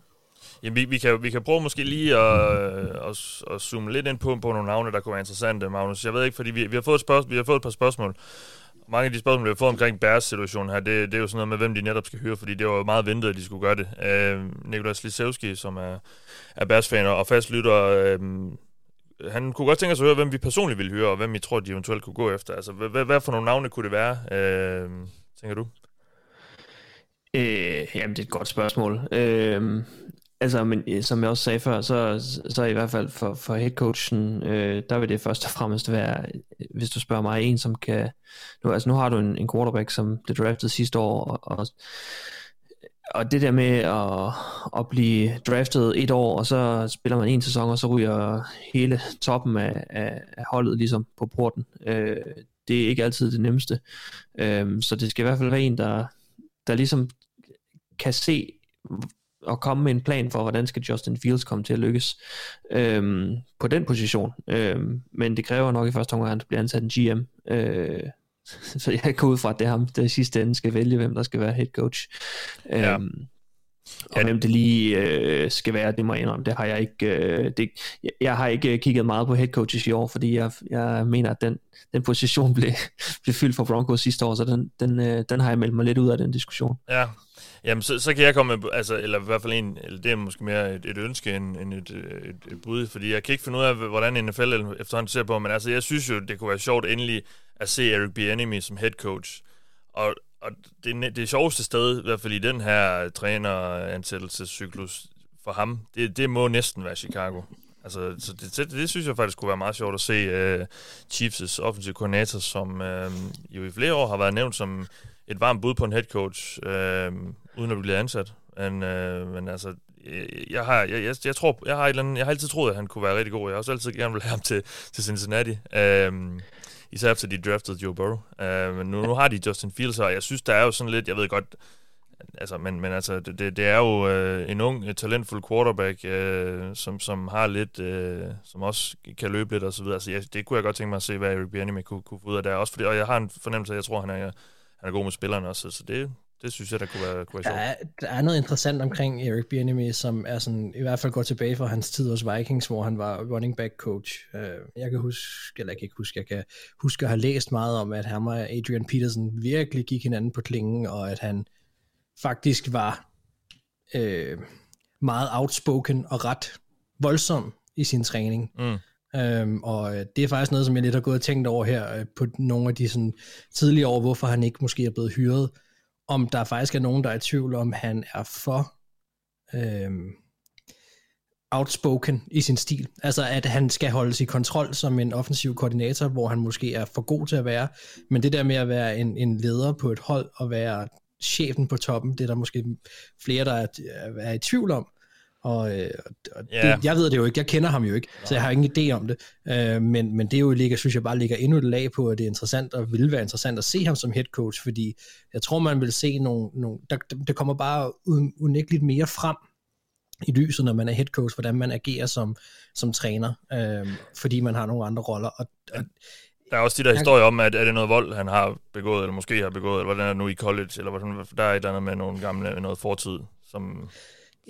Jamen, vi, vi, kan, vi kan prøve måske lige at, at, at zoome lidt ind på, på nogle navne, der kunne være interessante, Magnus. Jeg ved ikke, fordi vi, vi, har fået et spørgsmål, vi har fået et par spørgsmål mange af de spørgsmål, vi har fået omkring Bærs situation her, det, det er jo sådan noget med, hvem de netop skal høre, fordi det var jo meget ventet, at de skulle gøre det. Øh, Nikolas Lisewski, som er, er Bærs-fan og fastlytter, øh, han kunne godt tænke sig at høre, hvem vi personligt ville høre, og hvem I tror, de eventuelt kunne gå efter. Altså, hvad, hvad for nogle navne kunne det være, øh, tænker du? Øh, jamen, det er et godt spørgsmål. Øh, Altså, men øh, som jeg også sagde før, så, så i hvert fald for, for headcoachen, øh, der vil det først og fremmest være, øh, hvis du spørger mig, en som kan... Nu, altså, nu har du en, en quarterback, som blev draftet sidste år, og, og, og det der med at, at blive draftet et år, og så spiller man en sæson, og så ryger hele toppen af, af, af holdet ligesom på porten. Øh, det er ikke altid det nemmeste. Øh, så det skal i hvert fald være en, der, der ligesom kan se, at komme med en plan for, hvordan skal Justin Fields komme til at lykkes øhm, på den position. Øhm, men det kræver nok i første omgang, at han bliver ansat en GM. Øh, så jeg går ud fra, at det er ham, der sidste ende skal vælge, hvem der skal være head coach. Ja. Øhm, og hvem det lige øh, skal være, det må jeg indrømme, det har jeg ikke, øh, det, jeg, jeg har ikke øh, kigget meget på head coaches i år, fordi jeg, jeg mener, at den, den position blev, blev fyldt for Broncos sidste år, så den, den, øh, den har jeg meldt mig lidt ud af den diskussion. Ja, Jamen, så, så kan jeg komme med, altså, eller i hvert fald en, eller det er måske mere et, et ønske end, end et, øh, et, et bud, fordi jeg kan ikke finde ud af, hvordan NFL efterhånden ser på, men altså, jeg synes jo, det kunne være sjovt endelig at se Eric Bieniemy som head coach. Og, og det, det sjoveste sted, i hvert fald i den her træneransættelsescyklus for ham, det, det må næsten være Chicago. Altså, så det, det, det synes jeg faktisk kunne være meget sjovt at se uh, Chiefs' offensive koordinator, som uh, jo i flere år har været nævnt som et varmt bud på en head coach, Uh, uden at blive ansat. Men, øh, men altså, jeg har, jeg, jeg, jeg, tror, jeg har, et eller andet, jeg har altid troet, at han kunne være rigtig god. Jeg har også altid gerne vil have ham til, til Cincinnati. Øh, især efter de draftede Joe Burrow. Øh, men nu, nu har de Justin Fields, og jeg synes, der er jo sådan lidt, jeg ved godt, altså, men, men altså, det, det er jo øh, en ung, øh, talentfuld quarterback, øh, som, som har lidt, øh, som også kan løbe lidt og så videre. Altså, jeg, det kunne jeg godt tænke mig at se, hvad Eric Bieniemy kunne, kunne få ud af der. Også fordi, og jeg har en fornemmelse af, at jeg tror, han er, han er god med spillerne også, så det, det synes jeg, der kunne være, kunne være der, er, der er noget interessant omkring Eric Bieniemy, som er sådan, i hvert fald går tilbage fra hans tid hos Vikings, hvor han var running back coach. Øh, jeg kan huske, eller jeg kan ikke huske, jeg kan huske at have læst meget om, at han og Adrian Peterson virkelig gik hinanden på klingen, og at han faktisk var øh, meget outspoken og ret voldsom i sin træning. Mm. Øhm, og det er faktisk noget, som jeg lidt har gået og tænkt over her øh, på nogle af de sådan, tidlige år, hvorfor han ikke måske er blevet hyret om der faktisk er nogen, der er i tvivl om, han er for øh, outspoken i sin stil. Altså, at han skal holdes i kontrol som en offensiv koordinator, hvor han måske er for god til at være. Men det der med at være en, en leder på et hold og være chefen på toppen, det er der måske flere, der er, er i tvivl om. Og, øh, og yeah. det, jeg ved det jo ikke, jeg kender ham jo ikke, så jeg har ingen idé om det. Øh, men, men det er jo ligger, synes jeg bare ligger endnu et lag på, at det er interessant, og vil være interessant at se ham som head coach, fordi jeg tror, man vil se nogle, nogle der, der kommer bare unægteligt mere frem i lyset, når man er head coach, hvordan man agerer som, som træner, øh, fordi man har nogle andre roller. Og, og, der er også de der historier om, at er det noget vold, han har begået, eller måske har begået, eller hvordan er det nu i college, eller hvordan, der er et eller andet med nogle gamle, noget fortid, som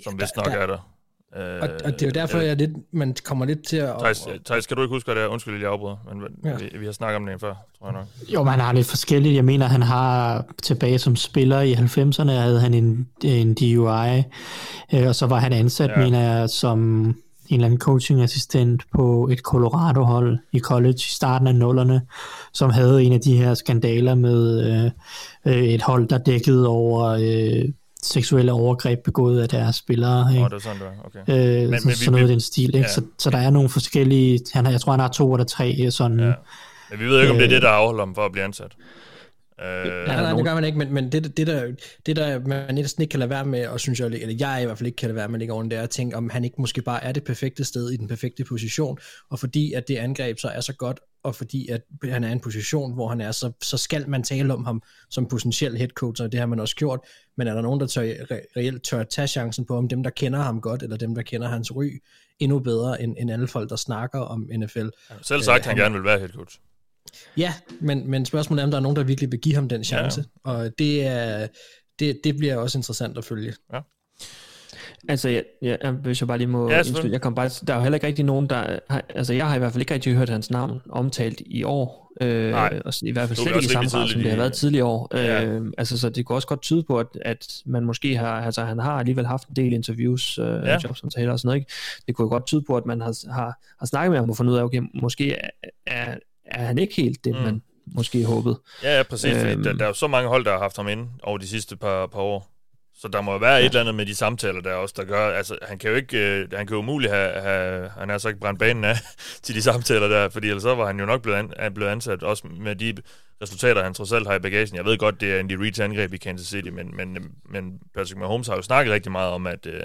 som vist nok der, er der. Øh, og, og det er jo derfor, jeg lidt, man kommer lidt til at... Thijs, Thijs skal du ikke huske, hvad det er? Undskyld, jeg afbryder, men ja. vi, vi har snakket om det før, tror jeg nok. Jo, man har lidt forskelligt. Jeg mener, han har tilbage som spiller i 90'erne, havde han en, en DUI, øh, og så var han ansat, ja. mener jeg, som en eller anden coachingassistent på et Colorado-hold i college i starten af nullerne, som havde en af de her skandaler med øh, øh et hold, der dækkede over øh, seksuelle overgreb begået af deres spillere. Ikke? Oh, det er sådan, det okay. Øh, men, så, men, sådan noget i den stil. Ikke? Ja. Så, så der er nogle forskellige, han, jeg tror han har to eller tre sådan... Ja. Men vi ved ikke, om det er det, der afholder ham for at blive ansat. Øh, nej, nej, det gør man ikke, men, men det, det, der, det der man næsten ikke kan lade være med, og synes jeg, eller jeg i hvert fald ikke kan lade være med at ligge oven, det er at tænke, om han ikke måske bare er det perfekte sted i den perfekte position, og fordi at det angreb så er så godt, og fordi at han er i en position, hvor han er, så, så skal man tale om ham som potentiel head coach, og det har man også gjort, men er der nogen, der tør, re- reelt tør tage chancen på, om dem, der kender ham godt, eller dem, der kender hans ry, endnu bedre end, end alle folk, der snakker om NFL. Selv sagt, øh, han, han gerne vil være head coach. Ja, men, men spørgsmålet er, om der er nogen, der virkelig vil give ham den chance. Ja. Og det, er, det, det bliver også interessant at følge. Ja. Altså, jeg, jeg, hvis jeg bare lige må ja, jeg kom bare, der er jo heller ikke rigtig nogen, der... Har, altså, jeg har i hvert fald ikke rigtig hørt hans navn omtalt i år. Øh, Nej. Og i hvert fald slet ikke i samme grad, som det har været tidligere år. Ja. Øh, altså, så det kunne også godt tyde på, at, at man måske har... Altså, han har alligevel haft en del interviews, øh, ja. jobsamtaler og sådan noget, ikke? Det kunne godt tyde på, at man har, har, har snakket med ham og fundet ud af, okay, måske er, er, er han ikke helt det, mm. man måske håbede. Ja, ja præcis. Øhm, der, der er jo så mange hold, der har haft ham inde over de sidste par, par år. Så der må jo være ja. et eller andet med de samtaler der også, der gør, altså han kan jo ikke, øh, han kan jo umuligt have, have han har så ikke brændt banen af til de samtaler der, fordi ellers så var han jo nok blevet, an, blevet ansat, også med de resultater, han trods alt har i bagagen. Jeg ved godt, det er en de Reeds angreb i Kansas City, men, men, men Patrick Mahomes har jo snakket rigtig meget om, at, øh,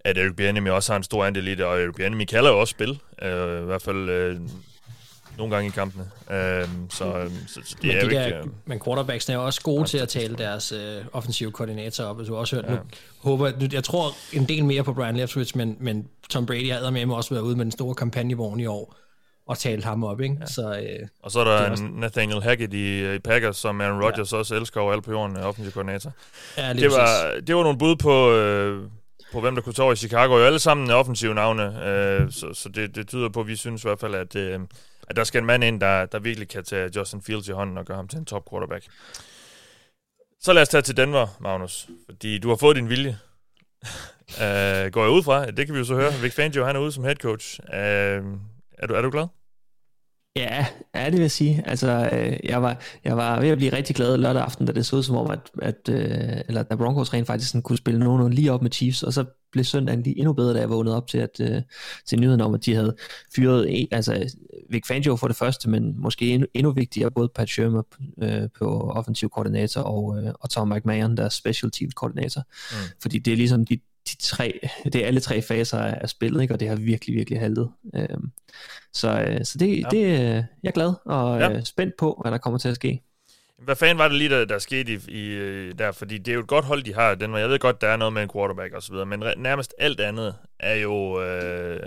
at Eric Bieniemy også har en stor andel i det, og Eric Bieniemy kalder jo også spil, øh, i hvert fald øh, nogle gange i kampene. Øhm, så, øhm, så, så det men er de der, ikke... Øh, men quarterbacks er også gode til at tale deres øh, offensive koordinator op, du har også hørt. Ja. Nu, håber, nu, jeg tror en del mere på Brian Leftwich, men, men Tom Brady har med også været ude med den store kampagnevogn i år og talt ham op, ikke? Ja. Så, øh, og så er der også... Nathaniel Hackett i, i Packers, som Aaron Rodgers ja. også elsker over alle på jorden, offensiv koordinator. Ja, det, var, det var nogle bud på, øh, på hvem der kunne tage over i Chicago. Jo alle sammen offensive navne, øh, så, så det, det tyder på, at vi synes i hvert fald, at, øh, at der skal en mand ind, der, der virkelig kan tage Justin Fields i hånden og gøre ham til en top quarterback. Så lad os tage til Denver, Magnus, fordi du har fået din vilje. uh, går jeg ud fra, det kan vi jo så høre. Vic Fangio, han er ude som head coach. Uh, er, du, er du glad? Ja, ja, det vil jeg sige. Altså, øh, jeg, var, jeg var ved at blive rigtig glad lørdag aften, da det så ud som om, at, at øh, eller da Broncos rent faktisk sådan kunne spille nogen lige op med Chiefs, og så blev søndagen lige endnu bedre, da jeg vågnede op til, at, øh, til nyheden om, at de havde fyret, altså Vic Fangio for det første, men måske endnu, endnu vigtigere, både Pat Shermer øh, på offensiv koordinator og, øh, og Tom McMahon, der special teams koordinator. Mm. Fordi det er ligesom de, de tre, det er alle tre faser af spillet, ikke? og det har virkelig, virkelig haltet. Øhm, så, øh, så det, ja. det, jeg er glad og ja. Øh, spændt på, hvad der kommer til at ske. Hvad fanden var det lige, der, der skete i, i, øh, der? Fordi det er jo et godt hold, de har. Den, jeg ved godt, der er noget med en quarterback og så videre, men nærmest alt andet er jo... Øh,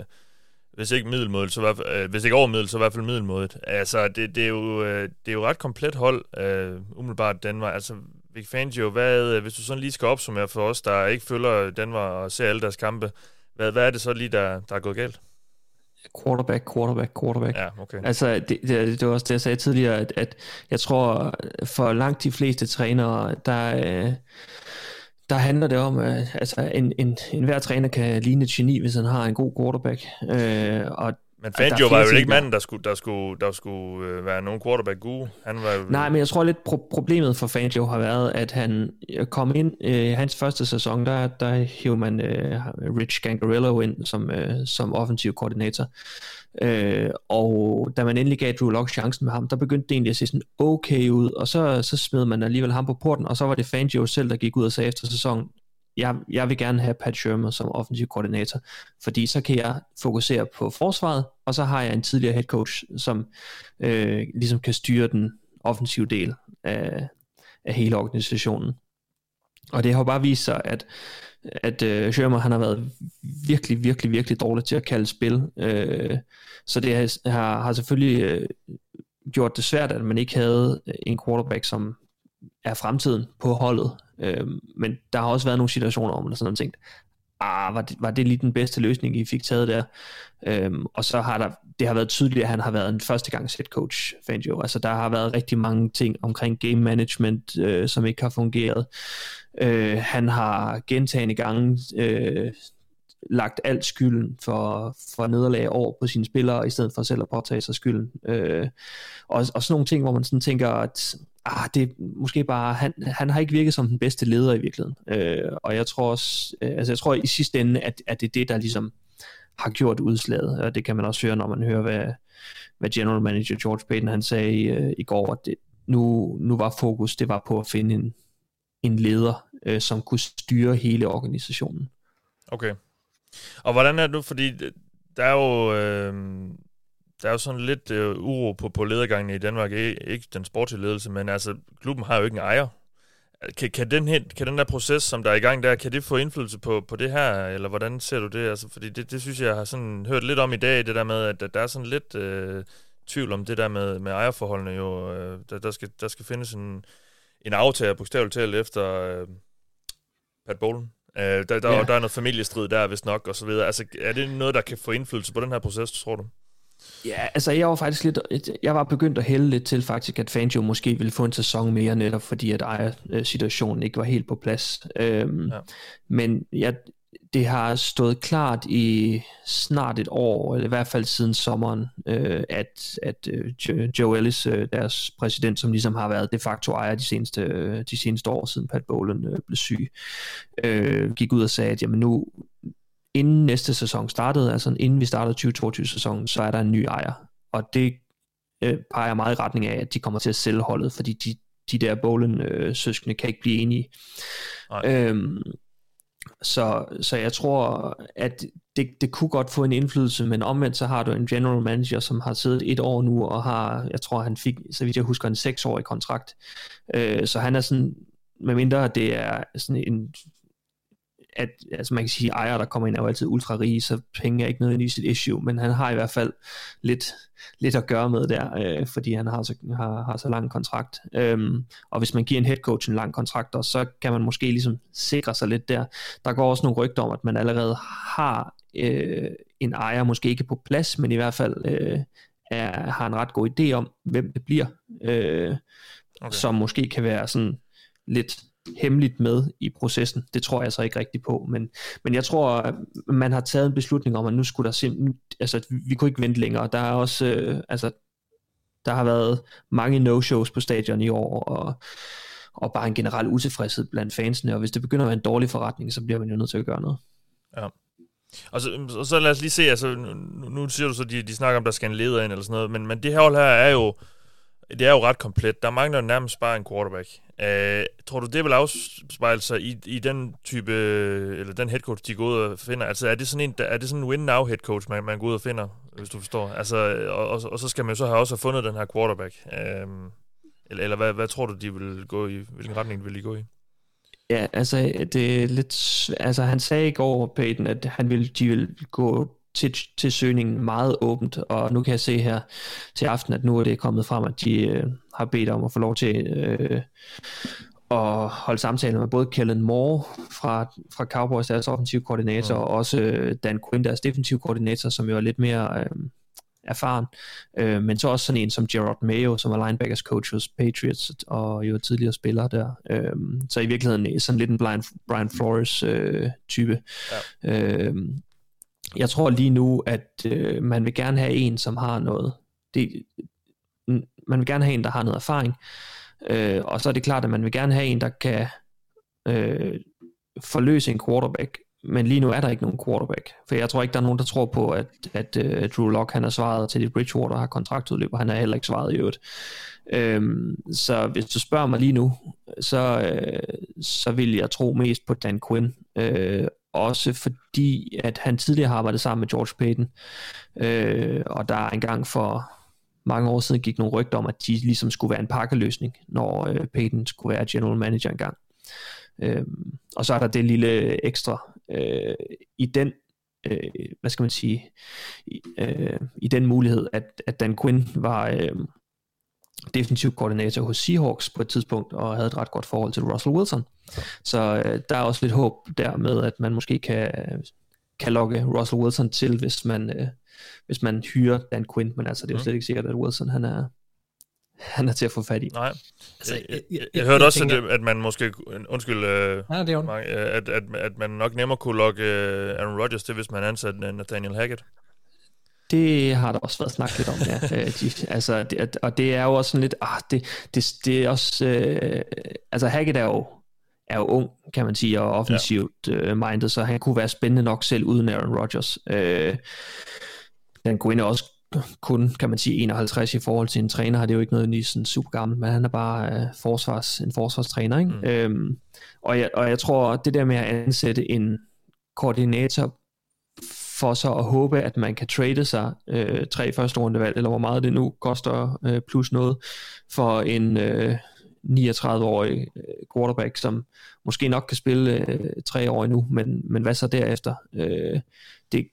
hvis ikke middelmådet, så i hvert fald, øh, hvis ikke over middel, så i hvert fald middelmådet. Altså, det, det, er jo, øh, det er jo ret komplet hold, øh, umiddelbart Danmark. Altså, Vic Fangio, hvad, øh, hvis du sådan lige skal opsummere for os, der ikke følger Danmark og ser alle deres kampe, hvad, hvad er det så lige, der, der er gået galt? Quarterback, quarterback, quarterback. Ja, okay. Altså, det, det, det var også det, jeg sagde tidligere, at, at jeg tror, for langt de fleste trænere, der, øh, der handler det om, at altså, en, en, en hver træner kan ligne et geni, hvis han har en god quarterback. Øh, og men Fangio var jo ikke manden, der skulle, der skulle, der skulle øh, være nogen quarterback guru. Han var jo... Nej, men jeg tror lidt, pro- problemet for Fangio har været, at han øh, kom ind i øh, hans første sæson, der, der hævde man øh, Rich Gangarillo ind som, øh, som offensiv koordinator. Øh, og da man endelig gav Drew Lock chancen med ham, der begyndte det egentlig at se sådan okay ud, og så, så smed man alligevel ham på porten, og så var det Fangio selv, der gik ud og sagde efter sæsonen, jeg, jeg vil gerne have Pat Shermer som offensiv koordinator, fordi så kan jeg fokusere på forsvaret, og så har jeg en tidligere head coach, som øh, ligesom kan styre den offensive del af, af hele organisationen. Og det har bare vist sig, at, at øh, Shermer han har været virkelig, virkelig, virkelig dårlig til at kalde spil. Øh, så det har, har selvfølgelig øh, gjort det svært, at man ikke havde en quarterback, som er fremtiden på holdet. Øh, men der har også været nogle situationer, hvor man sådan tænkt, ah, var det, var det lige den bedste løsning, I fik taget der? Øhm, og så har der, det har været tydeligt, at han har været en første gang head coach, Fangio. Altså der har været rigtig mange ting omkring game management, øh, som ikke har fungeret. Øh, han har gentagende gange øh, lagt alt skylden for, for nederlag over på sine spillere, i stedet for selv at påtage sig skylden. Øh, og, og sådan nogle ting, hvor man sådan tænker, at ah, det er måske bare, han, han har ikke virket som den bedste leder i virkeligheden. Øh, og jeg tror også, øh, altså jeg tror i sidste ende, at, at det er det, der ligesom har gjort udslaget, og det kan man også høre, når man hører, hvad, hvad general manager George Payton han sagde i, øh, i går, at det, nu, nu var fokus, det var på at finde en, en leder, øh, som kunne styre hele organisationen. Okay. Og hvordan er det nu, fordi øh, der er jo, øh, der er jo sådan lidt øh, uro på, på ledergangen i Danmark. Ikke den sportslige ledelse, men altså, klubben har jo ikke en ejer. Kan, kan, den her, kan den der proces, som der er i gang der, kan det få indflydelse på, på det her, eller hvordan ser du det? Altså, fordi det, det synes jeg, har sådan hørt lidt om i dag, det der med, at, at der er sådan lidt øh, tvivl om det der med, med ejerforholdene jo. Øh, der, der, skal, der skal findes en, en aftager, bogstaveligt talt, efter øh, Pat Bolen. Øh, der, der, ja. der er noget familiestrid der, hvis nok, og så videre. Altså, er det noget, der kan få indflydelse på den her proces, tror du? Ja, altså jeg var faktisk lidt, jeg var begyndt at hælde lidt til faktisk, at Fangio måske ville få en sæson mere netop, fordi at ejer-situationen ikke var helt på plads. Øhm, ja. Men ja, det har stået klart i snart et år, eller i hvert fald siden sommeren, øh, at, at øh, Joe Ellis, øh, deres præsident, som ligesom har været de facto ejer de seneste, øh, de seneste år siden Pat Bowlen øh, blev syg, øh, gik ud og sagde, at jamen nu, inden næste sæson startede, altså inden vi startede 2022-sæsonen, så er der en ny ejer. Og det øh, peger meget i retning af, at de kommer til at sælge holdet, fordi de, de der Bolen-søskende øh, kan ikke blive enige. Øhm, så, så jeg tror, at det, det kunne godt få en indflydelse, men omvendt så har du en general manager, som har siddet et år nu, og har, jeg tror han fik, så vidt jeg husker, en seksårig kontrakt. Øh, så han er sådan, medmindre det er sådan en at altså man kan sige, at ejere, der kommer ind, er jo altid ultra rige, så penge er ikke nødvendigvis et issue, men han har i hvert fald lidt, lidt at gøre med der, øh, fordi han har så, har, har så lang kontrakt. Øhm, og hvis man giver en head coach en lang kontrakt, så kan man måske ligesom sikre sig lidt der. Der går også nogle rygter om, at man allerede har øh, en ejer, måske ikke på plads, men i hvert fald øh, er, har en ret god idé om, hvem det bliver, øh, okay. som måske kan være sådan lidt hemmeligt med i processen. Det tror jeg så ikke rigtigt på, men, men jeg tror, at man har taget en beslutning om, at nu skulle der simpelthen, altså vi kunne ikke vente længere. Der er også, øh, altså der har været mange no-shows på stadion i år, og, og bare en generel utilfredshed blandt fansene, og hvis det begynder at være en dårlig forretning, så bliver man jo nødt til at gøre noget. Ja. Og så, og så lad os lige se, altså nu, nu siger du så, at de, de snakker om, der skal en leder ind eller sådan noget, men, men det her hold her er jo, det er jo ret komplet. Der mangler nærmest bare en quarterback. Uh, tror du, det vil afspejle sig i, i den type, eller den head coach, de går ud og finder? Altså, er det sådan en, er det sådan en win-now head coach, man, man går ud og finder, hvis du forstår? Altså, og, og, og så skal man jo så have også have fundet den her quarterback. Uh, Eller, eller hvad, hvad tror du, de vil gå i? Hvilken retning vil de gå i? Ja, altså, det er lidt... Altså, han sagde i går, Peyton, at han ville, de ville gå til, til søgningen meget åbent, og nu kan jeg se her til aften, at nu er det kommet frem, at de øh, har bedt om at få lov til øh, at holde samtaler med både Kellen Moore fra, fra Cowboys, deres offensiv koordinator, Mm. og også øh, Dan Quinn, deres defensiv koordinator, som jo er lidt mere øh, erfaren, øh, men så også sådan en som Gerard Mayo, som er linebackers coach hos Patriots, og jo tidligere spiller der. Øh, så i virkeligheden sådan lidt en Brian, Brian Flores øh, type. Ja. Øh, jeg tror lige nu, at øh, man vil gerne have en, som har noget. Det, man vil gerne have en, der har noget erfaring. Øh, og så er det klart, at man vil gerne have en, der kan øh, forløse en quarterback. Men lige nu er der ikke nogen quarterback. For jeg tror ikke, der er nogen, der tror på, at, at øh, Drew Lock han har svaret til, det Bridgewater har kontraktudløb, og han har heller ikke svaret i øvrigt. Øhm, så hvis du spørger mig lige nu, så, øh, så vil jeg tro mest på Dan Quinn. Øh, også fordi, at han tidligere har arbejdet sammen med George Payton. Øh, og der er engang for mange år siden gik nogle rygter om, at de ligesom skulle være en pakkeløsning, når øh, Payton skulle være general manager engang. Øh, og så er der det lille ekstra øh, i den, øh, hvad skal man sige, i, øh, i den mulighed, at, at Dan Quinn var øh, defensiv koordinator hos Seahawks på et tidspunkt, og havde et ret godt forhold til Russell Wilson. Så øh, der er også lidt håb der med, at man måske kan, kan lokke Russell Wilson til, hvis man, øh, hvis man hyrer Dan Quinn, men altså det er jo Mm. slet ikke sikkert, at Wilson han er, han er til at få fat i. Nej. Altså, Jeg, jeg, jeg- jeg, hørte jeg også, tænker- at, at man måske... Undskyld, øh, Nej, det er øh, at, at, at man nok nemmere kunne lokke øh, Aaron Rodgers til, hvis man ansatte Nathaniel Hackett. Det har der også været snakket lidt om, ja. Øh, de, altså, det, og det er jo også sådan lidt, ah, det, det, det er også, øh, altså Hackett er jo, er jo ung, kan man sige, og offensivt ja. øh, minded, så han kunne være spændende nok selv uden Aaron Rodgers. Øh, han kunne også kun, kan man sige, 51 i forhold til en træner, har det jo ikke noget lige sådan super gammel, men han er bare øh, forsvars, en forsvarstræner, ikke? Mm. Øhm, og, jeg, og jeg tror, det der med at ansætte en koordinator for så at håbe, at man kan trade sig øh, tre første rundevalg, eller hvor meget det nu koster, øh, plus noget, for en øh, 39-årig øh, quarterback, som måske nok kan spille øh, tre år endnu, men, men hvad så derefter? Øh, det,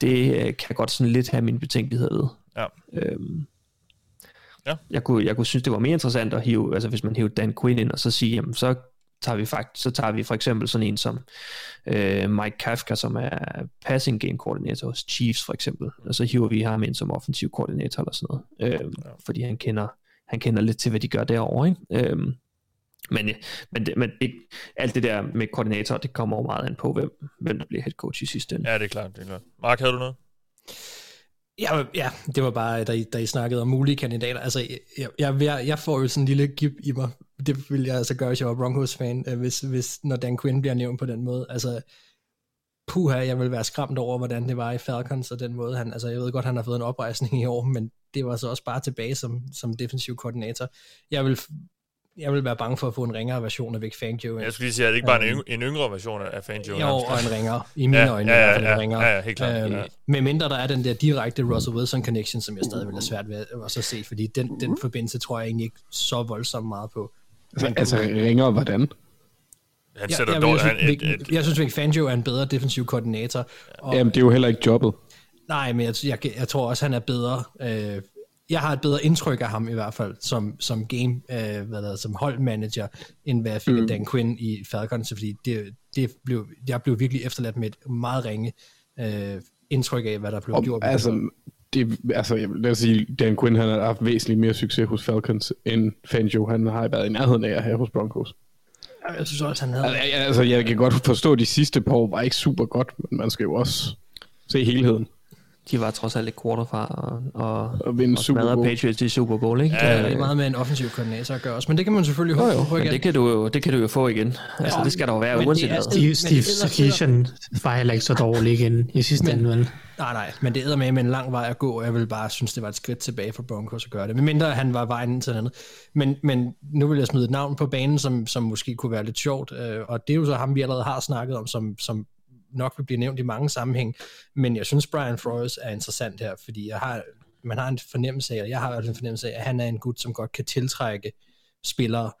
det øh, kan godt sådan lidt have min betænkelighed ved. Ja. Øhm, Ja. jeg, kunne, jeg kunne synes, det var mere interessant at hive, altså hvis man hiver Dan Quinn ind, og så sige, jamen så tager vi faktisk, så tager vi for eksempel sådan en som øh, Mike Kafka, som er passing game koordinator hos Chiefs for eksempel, og så hiver vi ham ind som offensiv koordinator eller sådan noget, øh, ja. fordi han kender, han kender lidt til, hvad de gør derovre, ikke? Øh, men, men, men det, alt det der med koordinator, det kommer jo meget an på, hvem, hvem der bliver head coach i sidste ende. Ja, det er klart, det er klart. Mark, havde du noget? Ja, ja, det var bare, da I, da I snakkede om mulige kandidater. Altså, jeg, jeg, jeg, får jo sådan en lille gip i mig. Det ville jeg altså gøre, hvis jeg var Broncos-fan, øh, hvis, hvis, når Dan Quinn bliver nævnt på den måde. Altså, puha, jeg vil være skræmt over, hvordan det var i Falcons, og den måde han, altså jeg ved godt, han har fået en oprejsning i år, men det var så også bare tilbage som, som defensiv koordinator. Jeg vil, jeg vil være bange for at få en ringere version af Vic Fangio. Jeg skulle lige sige, at det ikke bare en, Øhm, yngre, en yngre version af Fangio? Jo, og en ringer. I mine Ja, øjne ja, i ja, hvert fald ja, en ringer. ja, ja, helt klart, Øhm, ja. Med mindre der er den der direkte Russell Wilson connection, som jeg stadig vil have svært ved at se, fordi den, den forbindelse tror jeg egentlig ikke så voldsomt meget på. Altså, altså ringer hvordan? Han sætter jeg, dårligt... jeg, synes, et, Vic, jeg synes, Vic Fangio er en bedre defensiv koordinator. Og, Jamen, det er jo heller ikke jobbet. Nej, men jeg, jeg, jeg tror også, han er bedre. Øh, jeg har et bedre indtryk af ham i hvert fald, som, som game, øh, hvad der, som holdmanager, end hvad jeg fik mm. Dan Quinn i Falcons, fordi det, det blev, jeg blev virkelig efterladt med et meget ringe øh, indtryk af, hvad der blev Og, gjort. altså, det, altså, jeg lad os sige, Dan Quinn han har haft væsentligt mere succes hos Falcons, end Fangio han har været i nærheden af her hos Broncos. Jeg synes også, han havde... Altså, jeg, altså, jeg kan godt forstå, at de sidste par år var ikke super godt, men man skal jo også se helheden. De var trods alt et quarter fra og, og, Og vinde og Super smadre Bowl. Patriots i Super Bowl, ikke? Det er Øh, meget med en offensiv koordinator at gøre også, men det kan man selvfølgelig håbe jo, på igen. det kan du jo, det kan du jo få igen. Altså, Ja, det skal der jo være, men uanset det hvad. Steve, Steve Sarkisian var heller ikke så dårlig igen i sidste ende, vel? Nej, nej, men det er med med en lang vej at gå, og jeg vil bare synes, det var et skridt tilbage for Broncos at gøre det. Men mindre han var vejen til andet. Men, men nu vil jeg smide et navn på banen, som, som måske kunne være lidt sjovt, øh, og det er jo så ham, vi allerede har snakket om, som, som nok vil blive nævnt i mange sammenhæng. Men jeg synes, Brian Flores er interessant her, fordi jeg har man har en fornemmelse af, og jeg har en fornemmelse af, at han er en gut, som godt kan tiltrække spillere,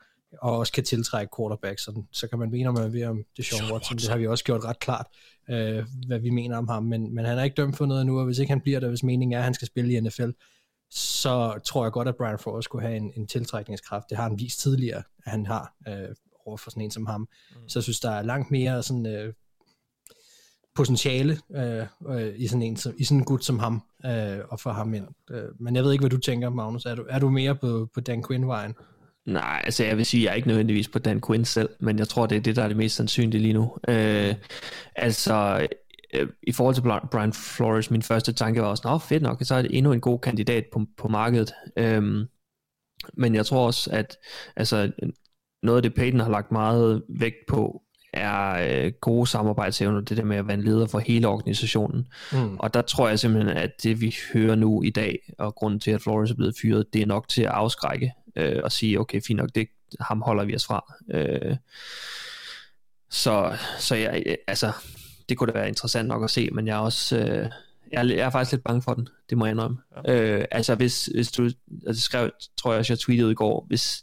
og også kan tiltrække quarterbacks. Så, så kan man mene, om man vil om Deshaun Watson. Det har vi også gjort ret klart, øh, hvad vi mener om ham. Men, men han er ikke dømt for noget nu, og hvis ikke han bliver der, hvis meningen er, at han skal spille i NFL, så tror jeg godt, at Brian Flores skulle have en, en tiltrækningskraft. Det har han vist tidligere, at han har øh, over for sådan en som ham. Mm. Så jeg synes, der er langt mere sådan, øh, potentiale øh, øh, i, sådan en, i sådan en gut som ham, øh, og for ham ind. Øh, men jeg ved ikke, hvad du tænker, Magnus. Er du, er du mere på, på Dan Quinn-vejen? Nej, altså jeg vil sige, at jeg er ikke nødvendigvis på Dan Quinn selv, men jeg tror, det er det, der er det mest sandsynlige lige nu. Øh, altså, øh, i forhold til Brian Flores, min første tanke var også, nå fedt nok, så er det endnu en god kandidat på, på markedet. Øh, men jeg tror også, at altså, noget af det Peyton har lagt meget vægt på, er øh, gode samarbejdsevner, det der med at være en leder for hele organisationen. Mm. Og der tror jeg simpelthen, at det vi hører nu i dag, og grunden til, at Flores er blevet fyret, det er nok til at afskrække øh, og sige, okay, fint nok, det, ham holder vi os fra. Øh, så så jeg, altså, det kunne da være interessant nok at se, men jeg er også... Øh, jeg, er, jeg er faktisk lidt bange for den, det må jeg indrømme. Ja. Øh, altså hvis, hvis du, altså skrev, tror jeg også, jeg tweetede i går, hvis,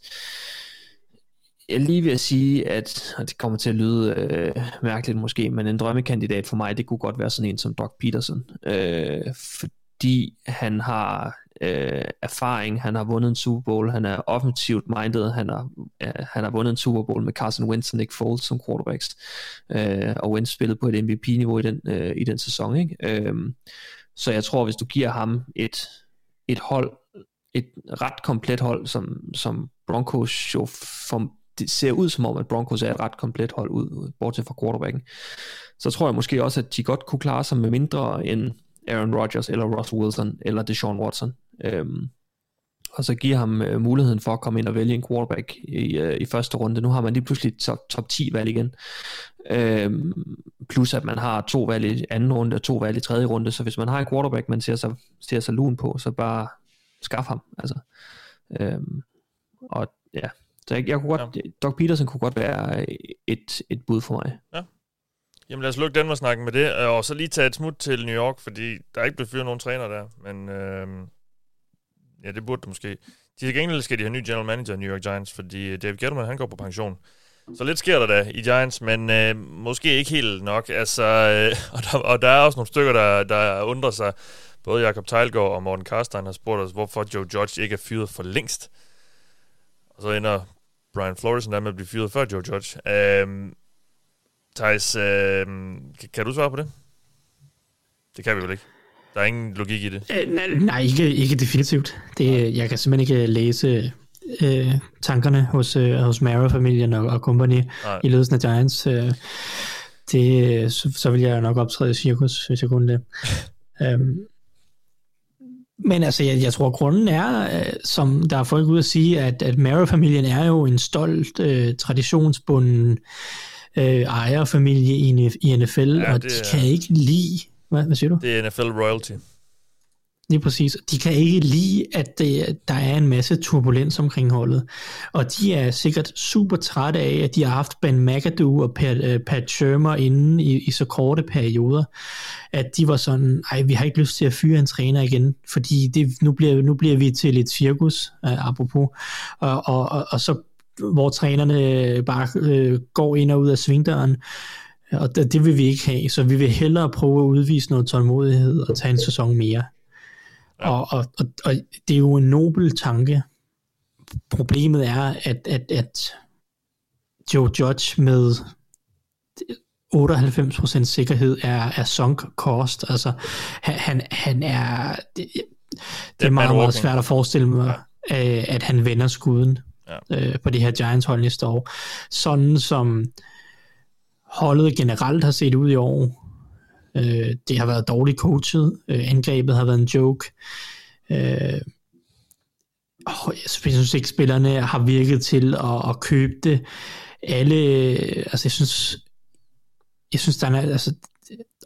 jeg lige ved at sige, at og det kommer til at lyde øh, mærkeligt måske, men en drømmekandidat for mig, det kunne godt være sådan en som Doc Peterson, øh, fordi han har øh, erfaring, han har vundet en Super Bowl, han er offensivt minded, han har, øh, han har vundet en Super Bowl med Carson Wentz og Nick Foles som quarterbacks, øh, og Wentz spillede på et MVP-niveau i den, øh, i den sæson. Ikke? Øh, så jeg tror, hvis du giver ham et, et hold, et ret komplet hold, som, som Broncos jo for, det ser ud som om, at Broncos er et ret komplet hold ud, bortset fra quarterbacken. Så tror jeg måske også, at de godt kunne klare sig med mindre end Aaron Rodgers, eller Russell Wilson, eller Deshaun Watson. Øhm, og så give ham øh, muligheden for at komme ind og vælge en quarterback i, øh, i første runde. Nu har man lige pludselig top, top 10 valg igen. Øhm, plus at man har to valg i anden runde og to valg i tredje runde. Så hvis man har en quarterback, man ser sig, ser sig lun på, så bare skaff ham. Altså. Øhm, og ja, så jeg, jeg kunne godt, ja. Doc Peterson kunne godt være et, et bud for mig. Ja. Jamen lad os lukke den snakken med det, og så lige tage et smut til New York, fordi der er ikke blevet fyret nogen træner der, men øh, ja, det burde det måske. De gengæld skal de have ny general manager i New York Giants, fordi David Gettleman, han går på pension. Så lidt sker der da i Giants, men øh, måske ikke helt nok. Altså, øh, og, der, og der er også nogle stykker, der, der undrer sig. Både Jakob Teilgaard og Morten Karstein har spurgt os, hvorfor Joe Judge ikke er fyret for længst. Og så ender Brian Flores der med at blive fyret før Joe Judge. Øhm, Thijs, øhm, kan du svare på det? Det kan vi vel ikke. Der er ingen logik i det. Øh, nej, nej, ikke, ikke definitivt. Det, jeg kan simpelthen ikke læse øh, tankerne hos, øh, hos Mara-familien og, og company nej. i ledelsen af Giants. Øh, det, så, så vil jeg nok optræde i cirkus, hvis jeg kunne det. øhm, men altså, jeg, jeg tror, grunden er, øh, som der er folk ude at sige, at, at Mara-familien er jo en stolt, øh, traditionsbunden øh, ejerfamilie i, i NFL, ja, og de er, kan ikke lide... Hvad, hvad siger du? Det er NFL royalty. Lige præcis. De kan ikke lide, at det, der er en masse turbulens omkring holdet. Og de er sikkert super trætte af, at de har haft Ben McAdoo og Pat, øh, Pat Shermer inde i, i så korte perioder, at de var sådan, ej, vi har ikke lyst til at fyre en træner igen, fordi det, nu, bliver, nu bliver vi til et cirkus, uh, apropos. Og, og, og, og så hvor trænerne øh, bare uh, går ind og ud af svingdøren, og det, det vil vi ikke have, så vi vil hellere prøve at udvise noget tålmodighed og tage en sæson mere. Ja. Og, og, og, og det er jo en nobel tanke. Problemet er, at, at, at Joe Judge med 98% sikkerhed er, er sunk cost. Altså, han, han er... Det, det er meget, meget svært at forestille mig, ja. at han vender skuden ja. øh, på det her Giants hold næste år. Sådan som holdet generelt har set ud i år, Øh, det har været dårligt coachet. Øh, angrebet har været en joke. Øh, åh, jeg synes ikke, spillerne har virket til at, at købe det. Alle, øh, altså jeg synes, jeg synes, der er, altså,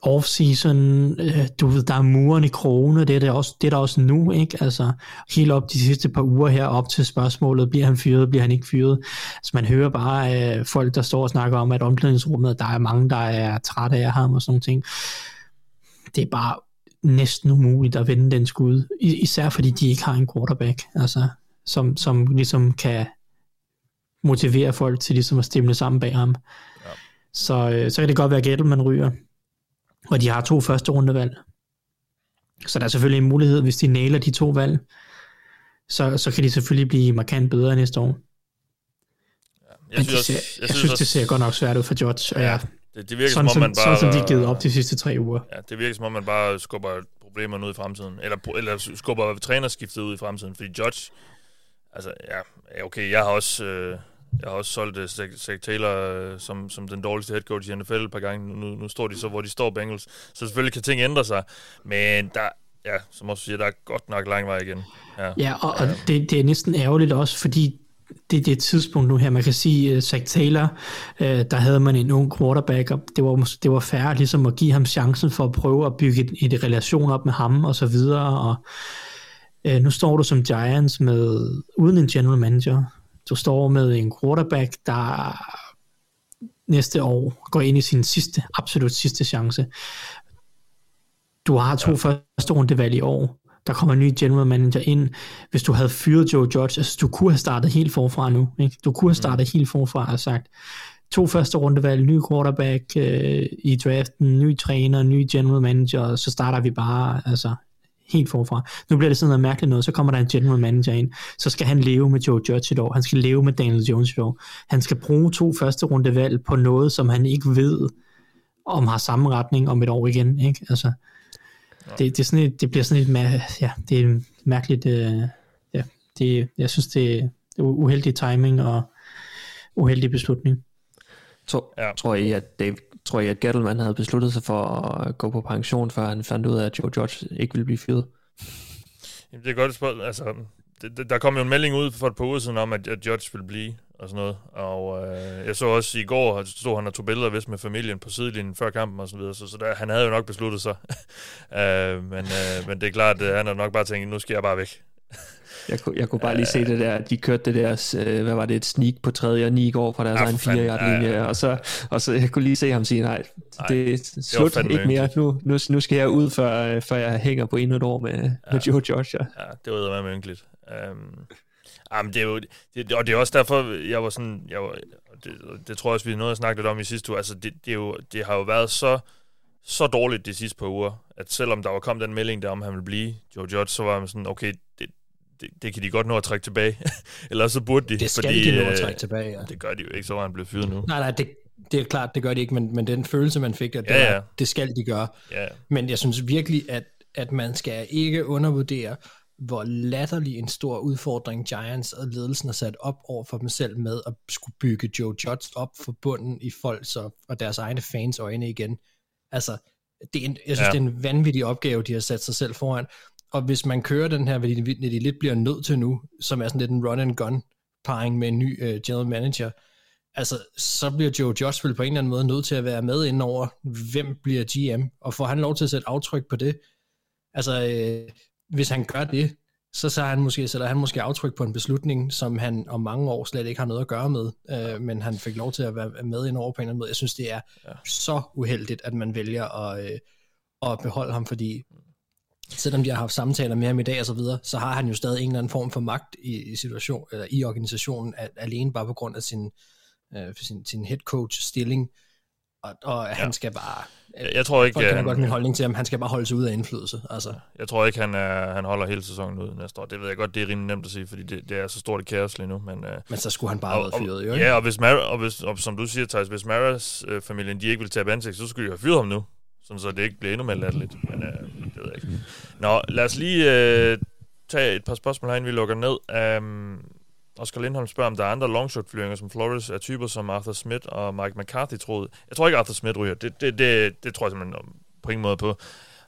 off-season, øh, du ved, der er muren i krogene, det er, der også, det er der også nu, ikke? Altså, helt op de sidste par uger her, op til spørgsmålet, bliver han fyret, bliver han ikke fyret? Altså, man hører bare øh, folk, der står og snakker om, at omklædningsrummet, der er mange, der er trætte af ham og sådan ting. Det er bare, næsten umuligt at vende den skud. Især fordi de ikke har en quarterback, altså, som, som ligesom kan motivere folk til ligesom at stemme sammen bag ham. Ja. Så, øh, så kan det godt være, at Gettleman ryger. Og de har to første rundevalg. Så der er selvfølgelig en mulighed, hvis de nailer de to valg, så, så kan de selvfølgelig blive markant bedre næste år. Ja, jeg, synes, ser, jeg, jeg, jeg synes, det ser godt nok svært ud for George, og ja, det, det virker sådan, som om man bare... Sådan som de givet op de sidste tre uger. Ja, det virker som om man bare skubber problemerne ud i fremtiden, eller, eller skubber trænerskiftet ud i fremtiden, fordi Judge, altså ja, okay, jeg har også... Øh, jeg har også solgt øh, uh, Zach Taylor uh, som, som den dårligste head coach i NFL et par gange. Nu, nu står de så, hvor de står, Bengals. Så selvfølgelig kan ting ændre sig. Men der, ja, som også siger, der er godt nok lang vej igen. Ja, ja og, og det, det er næsten ærgerligt også, fordi det er det tidspunkt nu her. Man kan sige, øh, uh, Zach Taylor, uh, der havde man en ung quarterback, og det var, det var færre ligesom at give ham chancen for at prøve at bygge et, et relation op med ham, og så videre. Og, uh, nu står du som Giants med uden en general manager. Du står med en quarterback, der næste år går ind i sin sidste, absolut sidste chance. Du har to ja. første rundevalg i år. Der kommer en ny general manager ind. Hvis du havde fyret Joe Judge, altså du kunne have startet helt forfra nu. Ikke? Du kunne have mm. startet mm. helt forfra og sagt, to første rundevalg, ny quarterback øh, i draften, ny træner, ny general manager, så starter vi bare altså, helt forfra. Nu bliver det sådan noget mærkeligt noget, så kommer der en general manager ind, så skal han leve med Joe Judge et år, han skal leve med Daniel Jones et år, han skal bruge to første rundevalg på noget, som han ikke ved, om har samme retning om et år igen, ikke? Altså, det, det, er sådan et, det bliver sådan et, ja, det er mærkeligt, øh, ja, det, jeg synes, det, det er uheldig timing og uheldig beslutning. Så, ja. Tror I, at Dave, tror jeg, at Gettleman havde besluttet sig for at gå på pension, før han fandt ud af, at Joe George ikke ville blive fyret? Jamen, det er godt spørgsmål. Altså, det, der kom jo en melding ud for et par uger siden om, at, at Judge ville blive og sådan noget. Og øh, jeg så også i går, at stod han og tog billeder vist med familien på sidelinjen før kampen og så videre, så, så der, han havde jo nok besluttet sig. øh, men, øh, men det er klart, at han har nok bare tænkt, nu skal jeg bare væk. Jeg kunne, jeg kunne bare lige se det der, de kørte det der, øh, hvad var det, et sneak på tredje og ni går fra deres ja, egen fire linje, ja, ja. og så, og så jeg kunne lige se ham sige, nej, det er slut, det ikke mere, nu, nu, nu skal jeg ud, før, før jeg hænger på endnu et år med, ja. med Joe Joshua. Ja, det var med ynkeligt. Um, jamen, det er jo, det, og det er også derfor, jeg var sådan, jeg var, det, det tror jeg også, vi nåede at snakke lidt om i sidste uge, altså det, det, er jo, det har jo været så, så dårligt de sidste par uger, at selvom der var kommet den melding der om, at han ville blive Joe Judge, så var man sådan, okay, det, kan de godt nå at trække tilbage. Eller så burde de. Det skal fordi, de nå at øh, trække tilbage, ja. Det gør de jo ikke, så var han blevet fyret nu. Nej, nej, det, det er klart, det gør de ikke, men, men den følelse, man fik, at det, ja, ja. Var, det skal de gøre. Ja. Men jeg synes virkelig, at, at man skal ikke undervurdere, hvor latterlig en stor udfordring Giants og ledelsen har sat op over for dem selv med at skulle bygge Joe Judge op for bunden i folks og, og deres egne fans øjne igen. Altså, det er en, jeg synes, ja. det er en vanvittig opgave, de har sat sig selv foran og hvis man kører den her, hvad de, de lidt bliver nødt til nu, som er sådan lidt en run and gun parring med en ny uh, general manager, altså så bliver Joe Josh vel på en eller anden måde nødt til at være med ind over, hvem bliver GM, og får han lov til at sætte aftryk på det. Altså, øh, hvis han gør det, så, så han måske, sætter han måske aftryk på en beslutning, som han om mange år slet ikke har noget at gøre med, øh, men han fik lov til at være med ind over på en eller anden måde. Jeg synes, det er ja. så uheldigt, at man vælger at, øh, at beholde ham, fordi selvom de har haft samtaler med ham i dag og så videre, så har han jo stadig en eller anden form for magt i, i situation eller i organisationen, at, alene bare på grund af sin, øh, sin, sin head coach stilling, og, og ja. han skal bare jeg, jeg tror ikke, folk kan godt min holdning til ham, han skal bare holde sig ud af indflydelse. Altså. Jeg tror ikke, han, er, han holder hele sæsonen ud næste år. Det ved jeg godt, det er rimelig nemt at sige, fordi det, det er så stort et kaos lige nu. Men, uh, men så skulle han bare have fyret, jo ikke? Ja, og, hvis Mar- og, hvis, og som du siger, Thijs, hvis Maras øh, familien de ikke vil tage ansigt, så skulle de have fyret ham nu sådan så det ikke bliver endnu mere latterligt. Men øh, det ved jeg ikke. Nå, lad os lige øh, tage et par spørgsmål herinde, vi lukker ned. Um, Oscar Lindholm spørger, om der er andre longshot-flyvninger, som Flores er typer som Arthur Smith og Mike McCarthy troede. Jeg tror ikke, Arthur Smith ryger. Det, det, det, det tror jeg simpelthen øh, på ingen måde på.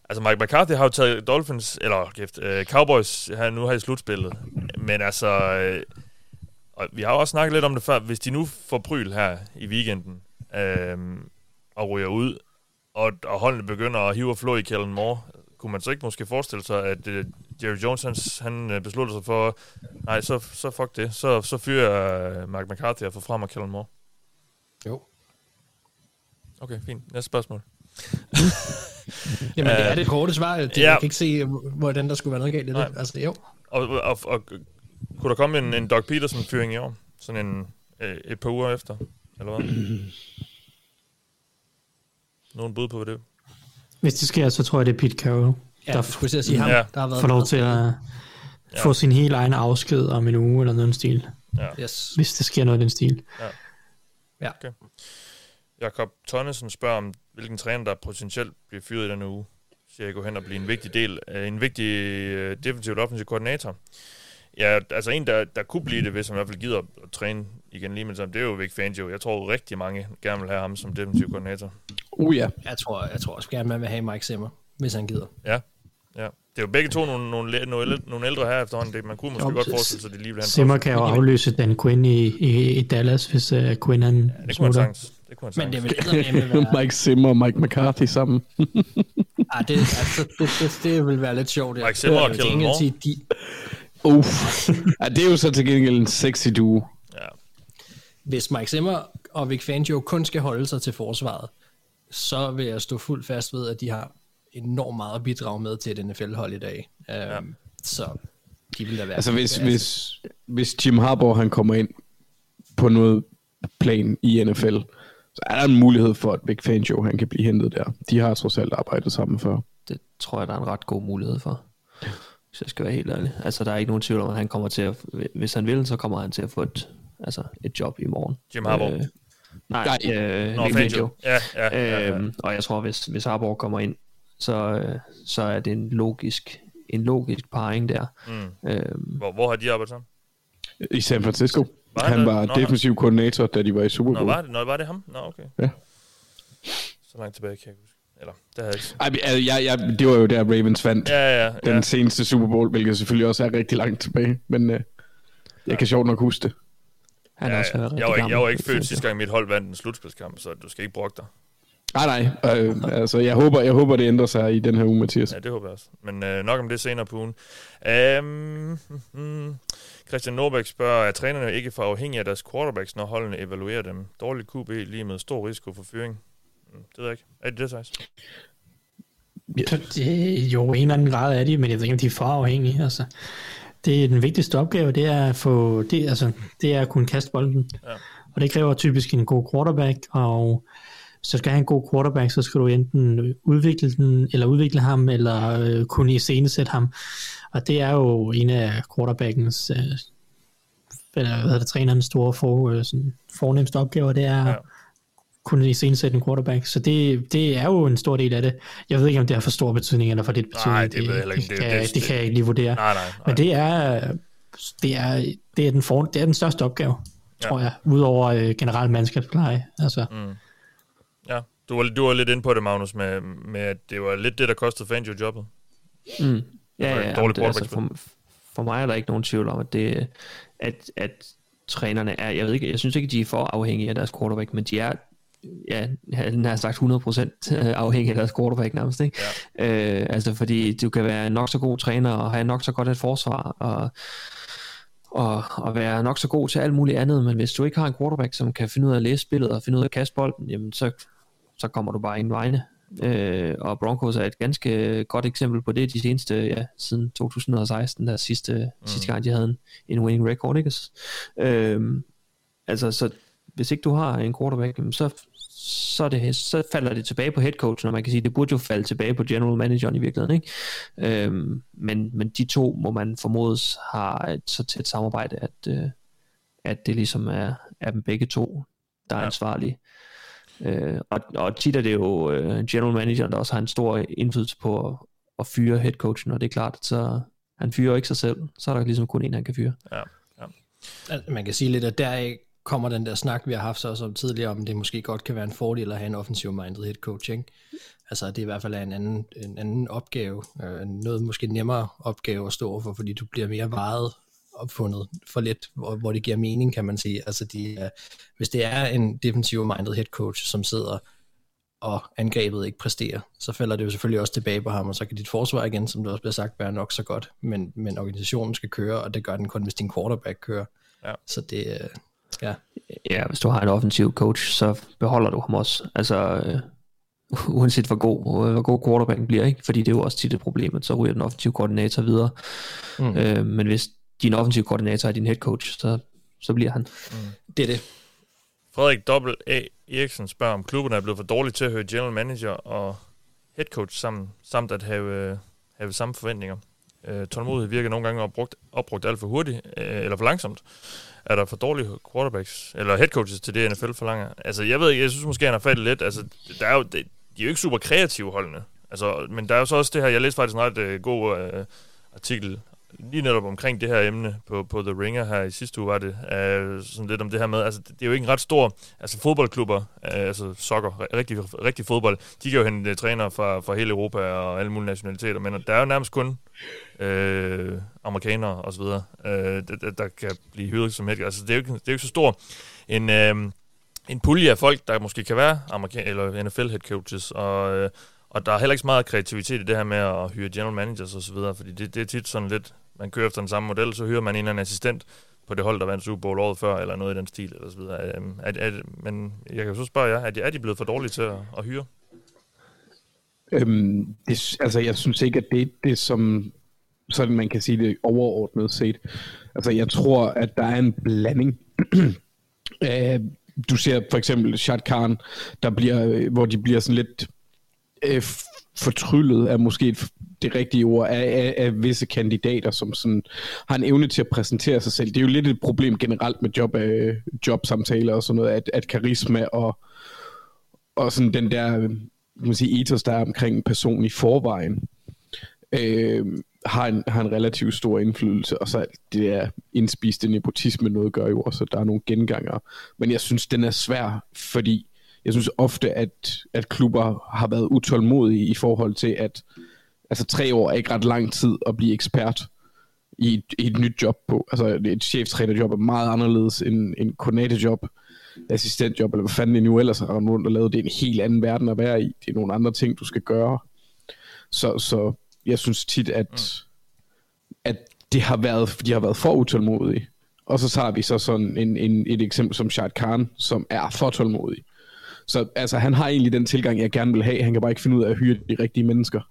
Altså, Mike McCarthy har jo taget Dolphins, eller kæft, uh, Cowboys her nu her i slutspillet. Men altså, øh, og vi har jo også snakket lidt om det før, hvis de nu får pryl her i weekenden, øh, og ryger ud, og, og holdene begynder at hive og flå i Kellen Moore, kunne man så ikke måske forestille sig, at uh, Jerry Jones han, han uh, beslutter sig for, nej, så, så fuck det, så, så fyrer uh, Mark McCarthy og får frem og Kellen Moore? Jo. Okay, fint. Næste spørgsmål. Jamen, det er det korte svar. Det, ja. Jeg kan ikke se, hvordan der skulle være noget galt i det. Nej. Altså, jo. Og, og, og, og kunne der komme en, en Doug Peterson-fyring i år? Sådan en, øh, et par uger efter, eller hvad? Nogen bud på, hvad det? Hvis det sker, så tror jeg, det er Pete Carroll, Ja, der jeg skulle til at sige ham, Ja. der har været får lov til at få sin helt egen afsked om en uge eller noget stil. Yes. Hvis det sker noget i den stil. Ja. Okay. Jakob Tonnesen spørger om, hvilken træner, der potentielt bliver fyret i denne uge. Siger jeg gå hen og blive en vigtig del, af en vigtig øh, defensivt offensiv koordinator. Ja, altså en, der, der kunne blive det, hvis han i hvert fald gider at, at træne igen lige med det samme, det er jo Vic Fangio. Jeg tror rigtig mange gerne vil have ham som defensiv koordinator. Uh ja. Jeg tror, jeg tror også gerne, man vil have Mike Zimmer, hvis han gider. Ja, ja. Det er jo begge to nogle, nogle, nogle, nogle ældre her efterhånden. Det, man kunne måske Jo, godt så- forestille sig, at de lige vil have en Simmer pause. kan jo afløse Dan Quinn i, i, i Dallas, hvis uh, Quinn han Ja, det kunne sagtens. Det kunne Men det vil være... Mike Zimmer og Mike McCarthy sammen. ah, det, altså, det, det, det, vil være lidt sjovt. ja. Mike Zimmer og Kellen Moore. Uff. ja, det er jo så til gengæld en sexy duo. Hvis Mike Zimmer og Vic Fangio kun skal holde sig til forsvaret, så vil jeg stå fuldt fast ved, at de har enormt meget at bidrage med til et NFL-hold i dag. Um, ja. Så de vil da være... Altså hvis, hvis, hvis Jim Harbaugh han kommer ind på noget plan i NFL, så er der en mulighed for, at Vic Fangio han kan blive hentet der. De har trods alt arbejdet sammen før. Det tror jeg, der er en ret god mulighed for. Hvis jeg skal være helt ærlig. Altså, der er ikke nogen tvivl om, at han kommer til at... Hvis han vil, så kommer han til at få et, altså, et job i morgen. Jim Harbaugh. Øh, nej, Nej. øh, Nå, Fangio. Ja, ja, ja, ja. Øhm, og jeg tror, hvis, hvis Harbaugh kommer ind, så, øh, så er det en logisk, en logisk parring der. Mm. Øhm, Hvor, hvor har de arbejdet sammen? I San Francisco. Var han han var Nå, defensiv koordinator, da de var i Super Nå, Bowl. var det, nå, var det ham? Nå, okay. Ja. Så langt tilbage kan jeg ikke huske. Eller, det havde jeg ikke. Ej, altså, jeg, jeg, det var jo der Ravens vandt Ja, ja, ja. den seneste Super Bowl, hvilket selvfølgelig også er rigtig langt tilbage. Men øh, jeg kan sjovt nok huske det. Han ja, er også ja. rigtig Jeg var ikke, jeg gammel. var ikke født sidste gang, mit hold vandt en slutspilskamp, så du skal ikke brokke dig. Nej, nej. Øh, altså, jeg håber, jeg håber, det ændrer sig i den her uge, Mathias. Ja, det håber jeg også. Men øh, nok om det senere på ugen. Um, hmm, Christian Norbæk spørger, er trænerne ikke for afhængige af deres quarterbacks, når holdene evaluerer dem? Dårlig QB lige med stor risiko for fyring. Mm, det ved jeg ikke. Er det det, Thijs? Det, jo, i en eller anden grad er de, men jeg ved ikke, om de er for afhængige. Altså, det er den vigtigste opgave, det er at, få, det, altså, det er at kunne kaste bolden. Ja. Og det kræver typisk en god quarterback, og du skal have en god quarterback, så skal du enten udvikle den, eller udvikle ham, eller øh, kunne iscenesætte ham. Og det er jo en af quarterbackens, øh, eller hvad hedder det, trænerens store for, øh, sådan, fornemmeste opgaver, det er Ja. Ja. kunne iscenesætte en quarterback. Så det, det er jo en stor del af det. Jeg ved ikke, om det har for stor betydning, eller for lidt betydning. Nej, det ved jeg heller ikke. Det, Det- kan, det- det, kan jeg ikke lige vurdere. Nej, nej, nej. Men det er, det er, det er, den, for, det er den største opgave, Ja. tror jeg, udover øh, generelt mandskabspleje. Altså, Mm. Ja, du var, du var lidt inde på det, Magnus, med, med at det var lidt det, der kostede Fangio jobbet. Mm. Ja, ja, dårligt jamen, det, altså, for, for mig er der ikke nogen tvivl om, at, det, at, at trænerne er, jeg ved ikke, jeg synes ikke, de er for afhængige af deres quarterback, men de er, ja, han har sagt 100% afhængige af deres quarterback nærmest, ikke? Ja. Øh, altså fordi du kan være nok så god træner og have nok så godt et forsvar og, og, og være nok så god til alt muligt andet, men hvis du ikke har en quarterback, som kan finde ud af at læse spillet og finde ud af at kaste bolden, jamen så, så kommer du bare ingen vegne. Øh, og Broncos er et ganske godt eksempel på det de seneste, ja, siden 2016, der sidste, mm. sidste gang, de havde en, en winning record, ikke? Øh, altså, så hvis ikke du har en quarterback, så, så, er det, så falder det tilbage på headcoachen, og man kan sige, det burde jo falde tilbage på general manageren i virkeligheden, ikke? Øhm, men, men de to, må man formodes, har et så tæt samarbejde, at, øh, at det ligesom er, er dem begge to, der er Ja. ansvarlige. Øh, og, og tit er det jo øh, general manageren, der også har en stor indflydelse på at, at fyre headcoachen, og det er klart, at så han fyrer ikke sig selv, så er der ligesom kun en, han kan fyre. Ja, ja. Altså, man kan sige lidt, at deraf kommer den der snak, vi har haft så også om tidligere, om det måske godt kan være en fordel at have en offensiv-minded head coach, ikke? Altså, det er i hvert fald en anden, en anden opgave, øh, noget måske nemmere opgave at stå for, fordi du bliver mere varet opfundet for lidt, hvor, hvor det giver mening, kan man sige. Altså, de, uh, hvis det er en defensive-minded head coach, som sidder og angrebet ikke præsterer, så falder det jo selvfølgelig også tilbage på ham, og så kan dit forsvar igen, som det også bliver sagt, være nok så godt, men, men organisationen skal køre, og det gør den kun, hvis din quarterback kører. Ja. Så det, øh, ja. Ja, hvis du har en offensiv coach, så beholder du ham også. Altså, øh, uanset hvor god, hvor god quarterbacken bliver, ikke? fordi det er jo også tit et problem, at så ryger den offensive koordinator videre. Mm. Øh, men hvis din offensive koordinator er din head coach, så, så bliver han. Mm. Det er det. Frederik W. A. Eriksen spørger, om klubberne er blevet for dårlige til at høre general manager og head coach sammen, samt at have, have samme forventninger. Øh, tålmodighed virker nogle gange opbrugt, opbrugt alt for hurtigt, øh, eller for langsomt. Er der for dårlige quarterbacks, eller head coaches til det, NFL forlanger? Altså, jeg ved ikke, jeg synes måske, han har fattet lidt. Altså, der er jo, det, de er jo ikke super kreative holdene. Altså, men der er jo så også det her, jeg læste faktisk en ret øh, god øh, artikel lige netop omkring det her emne på, på The Ringer her i sidste uge, var det uh, sådan lidt om det her med, altså det er jo ikke en ret stor, altså fodboldklubber, uh, altså soccer, rigtig, rigtig fodbold, de kan jo hente uh, trænere fra, fra hele Europa og alle mulige nationaliteter, men der er jo nærmest kun uh, amerikanere og så videre, uh, der, der kan blive hyret som helst. Altså det er jo ikke, det er jo ikke så stor en, uh, en pulje af folk, der måske kan være amerikan eller NFL head coaches, og uh, og der er heller ikke så meget kreativitet i det her med at hyre general managers osv., fordi det, det er tit sådan lidt, man kører efter den samme model, så hyrer man en eller anden assistent på det hold, der vandt Super Bowl året før, eller noget i den stil, eller så videre. Øhm, er, er, er, men jeg kan jo så spørge jer, er de, er de blevet for dårlige til at, at hyre? Øhm, det, altså, jeg synes ikke, at det er det, som sådan man kan sige det overordnet set. Altså, jeg tror, at der er en blanding. øh, du ser for eksempel Shad Khan, der bliver, hvor de bliver sådan lidt øh, fortryllet er måske det rigtige ord, af, af, af visse kandidater, som sådan har en evne til at præsentere sig selv. Det er jo lidt et problem generelt med job, øh, jobsamtaler og sådan noget, at, at karisma og, og sådan den der øh, kan man sige, ethos, der er omkring en person i forvejen, øh, har, en, har en relativt stor indflydelse, og så det er indspiste nepotisme noget gør jo også, at der er nogle genganger. Men jeg synes, den er svær, fordi jeg synes ofte, at, at klubber har været utålmodige i forhold til, at altså tre år er ikke ret lang tid at blive ekspert i et, i et nyt job på. Altså et cheftrænerjob er meget anderledes end en koordinatorjob, assistentjob, eller hvad fanden det nu ellers har rundt og lavet. Det er en helt anden verden at være i. Det er nogle andre ting, du skal gøre. Så, så jeg synes tit, at, mm. at det har været, de har været for utålmodige. Og så har vi så sådan en, en, et eksempel som Shad Khan, som er for tålmodig. Så altså, han har egentlig den tilgang, jeg gerne vil have. Han kan bare ikke finde ud af at hyre de rigtige mennesker.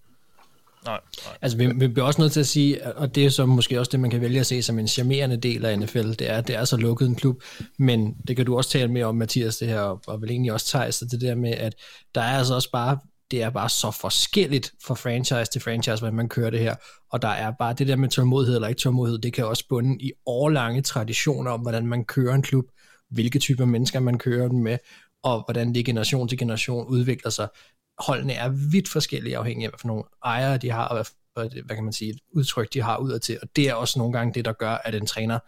Nej, nej. Altså, vi, vi bliver også nødt til at sige, og det er så måske også det, man kan vælge at se som en charmerende del af NFL, det er, det er så lukket en klub, men det kan du også tale mere om, Mathias, det her, og, og vel egentlig også Thijs, det der med, at der er altså også bare, det er bare så forskelligt fra franchise til franchise, hvordan man kører det her, og der er bare det der med tålmodighed eller ikke tålmodighed, det kan også bunde i årlange traditioner om, hvordan man kører en klub, hvilke typer mennesker man kører den med, og hvordan det generation til generation udvikler sig. Holdene er vidt forskellige afhængig af, hvad for nogle ejere de har, og hvad, for, hvad kan man sige, et udtryk de har udadtil. Og det er også nogle gange det, der gør, at en træner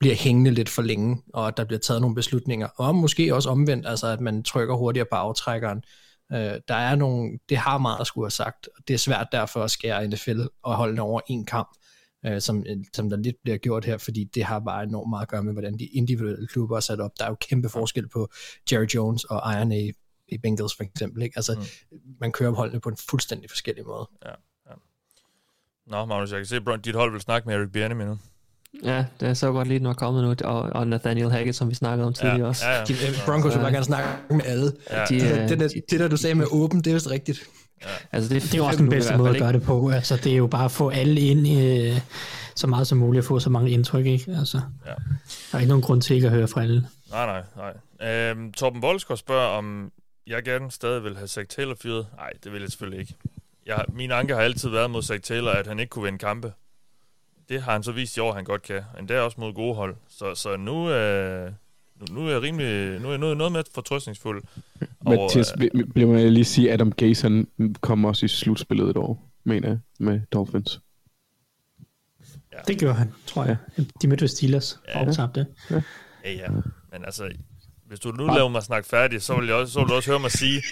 bliver hængende lidt for længe, og at der bliver taget nogle beslutninger. Og måske også omvendt, altså at man trykker hurtigere på aftrækkeren. Øh, der er nogle, det har meget at skulle have sagt, og det er svært derfor at skære NFL og holde over en kamp øh, som, øh, som der lidt bliver gjort her, fordi det har bare enormt meget at gøre med, hvordan de individuelle klubber er sat op. Der er jo kæmpe forskel på Jerry Jones og Iron A i Bengals for eksempel. Ikke? Altså, mm. man kører holdene på en fuldstændig forskellig måde. Ja, ja. Nå, Magnus, jeg kan se, at dit hold vil snakke med Eric Bieniemy nu. Ja, det er så godt lige, den var kommet nu, og, og Nathaniel Hackett, som vi snakkede om tidligere ja, også. Ja, ja. De, Broncos vil bare gerne snakke med alle. Ja. De, det, det, det, det, der, du sagde med åben, det er vist rigtigt. Ja. Altså, det, det er jo også den bedste måde at gøre det på. Altså, det er jo bare at få alle ind i, øh, så meget som muligt, at få så mange indtryk. Ikke? Altså, ja. Der er ikke nogen grund til ikke at høre fra alle. Nej, nej, nej. Øhm, Torben Bolsgaard spørger, om jeg gerne stadig vil have Zach Taylor fyret. Nej, det vil jeg selvfølgelig ikke. Jeg, min anke har altid været mod Zach Taylor, at han ikke kunne vinde kampe. Det har han så vist i år, han godt kan. Endda også mod gode hold. Så, så nu, øh, nu, nu er jeg rimelig, nu er jeg noget, noget med fortrøstningsfuld. Mathias, øh, bliver man lige sige, at Adam Gaze han kommer også i slutspillet et år, mener jeg, med Dolphins. Ja. Det gjorde han, tror jeg. De mødte Steelers ja. og tabte. Ja. ja, ja. Men altså, hvis du nu laver mig snakke færdig, så vil, jeg også, så vil du også høre mig sige,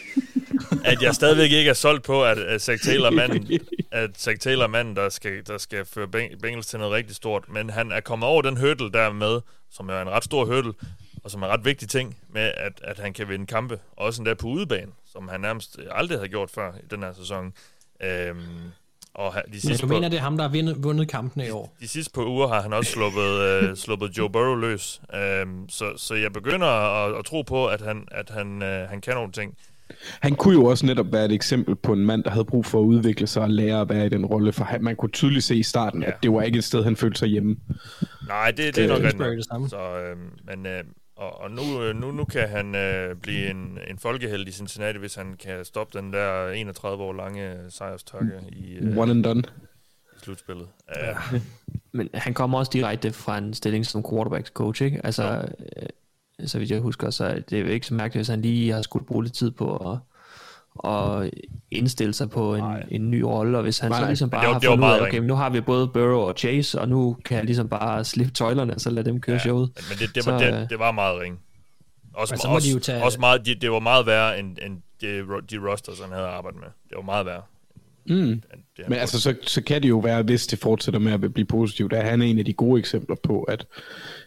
at jeg stadigvæk ikke er solgt på, at, at Zach Taylor manden, at Zach Taylor manden, der skal, der skal føre Bengals til noget rigtig stort, men han er kommet over den hurdle der med, som er en ret stor hurdle, og som er en ret vigtig ting med, at, at han kan vinde kampe, også endda på udebane, som han nærmest aldrig har gjort før i den her sæson. Øhm, og de sidste Men du mener, det er ham, der har vundet, vundet kampene i år? De sidste par uger har han også sluppet, uh, sluppet Joe Burrow løs. Um, så, så jeg begynder at, at tro på, at han, at han, uh, han kan nogle ting. Han kunne jo også netop være et eksempel på en mand, der havde brug for at udvikle sig og lære at være i den rolle, for han, man kunne tydeligt se i starten, ja. at det var ikke et sted, han følte sig hjemme. Nej, det, det er nok det er rigtigt. det nok. samme. Så, øh, men, øh, og, og nu, øh, nu, nu kan han øh, blive en, en folkeheld i Cincinnati, hvis han kan stoppe den der 31 år lange sejrstørke i, øh, One and done. i slutspillet. Øh, Men han kommer også direkte fra en stilling som quarterbacks coach, ikke? Altså, øh, så vidt jeg husker, så er det er jo ikke så mærkeligt, hvis han lige har skulle bruge lidt tid på at, at indstille sig på en, en ny rolle, og hvis han Nej, så ligesom bare det var- har fundet ud af, okay, men nu har vi både Burrow og Chase, og nu kan jeg ligesom bare slippe tøjlerne, og så lade dem køre Ja, showet. Men det, det, var, Så, det, øh, det var meget ringe. Også, Men så må også, de tage- også meget, det, det var meget værre end, end de, de rosters, han havde arbejdet med. Det var meget værre. Mm. End det, Men altså, så, så kan det jo være, hvis det fortsætter med at blive positivt, der er han en af de gode eksempler på, at,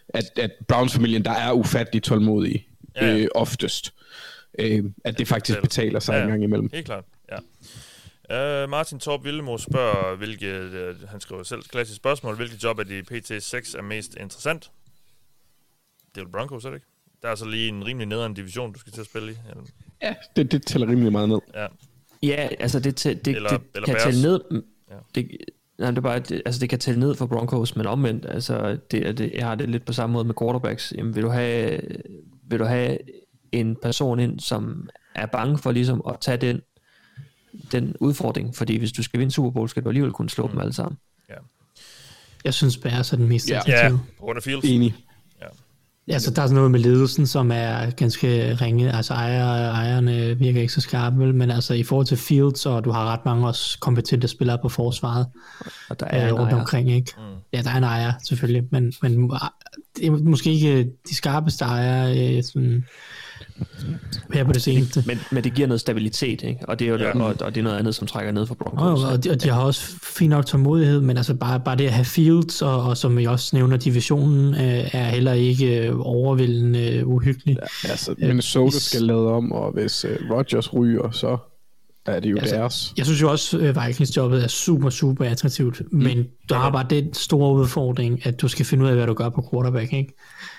at, at Browns-familien, der er ufattelig tålmodig Ja, ja. øh, oftest. Øh, at det faktisk betaler sig Ja, en gang imellem. Helt klart, ja. Uh, Martin Torp Villemo spørger, hvilket, uh, han skriver selv et klassisk spørgsmål, hvilket job af de PT6 er mest interessant? Det er vel Broncos, er det ikke? Der er så lige en rimelig nederen division, du skal til at spille i. Eller, Ja, det, det tæller rimelig meget ned. ja. Ja, altså det, tæ- det, Eller- det eller kan Bears. tælle ned. Ja. Det, nej, det, er bare, det, altså det kan tælle ned for Broncos, men omvendt, altså det, er det, jeg har det lidt på samme måde med quarterbacks. Jamen, vil du have, vil du have en person ind, som er bange for ligesom at tage den, den udfordring, fordi hvis du skal vinde Super Bowl, skal du alligevel kunne slå mm. dem alle sammen. Jeg synes, Bears er den mest Ja. Ja, attraktive. af Fields. Enig. Altså, der er sådan noget med ledelsen, som er ganske ringe. Altså, ejer, ejerne virker ikke så skarpe, vel? men altså, i forhold til Fields, og du har ret mange også kompetente spillere på forsvaret Og der øh, er en rundt ejer. omkring, ikke? Mm. Ja, der er en ejer, selvfølgelig, men, men det er måske ikke de skarpeste ejere, øh, sådan, her på det seneste. Men, men det giver noget stabilitet, ikke? Og det er jo Ja. ja. og, og det er noget andet, som trækker ned for Og, Broncos. og, de, og de har også fin nok tålmodighed, men altså bare, bare det at have Fields, og, og som vi også nævner, divisionen øh, er heller ikke øh, overvældende øh, uhyggelig. Ja. Altså, Minnesota skal lade om, og hvis uh, Rodgers ryger, så er det jo Altså, deres. Jeg synes jo også, at Vikings-jobbet er super, super attraktivt, mm. men du har bare den store udfordring, at du skal finde ud af, hvad du gør på quarterback, ikke?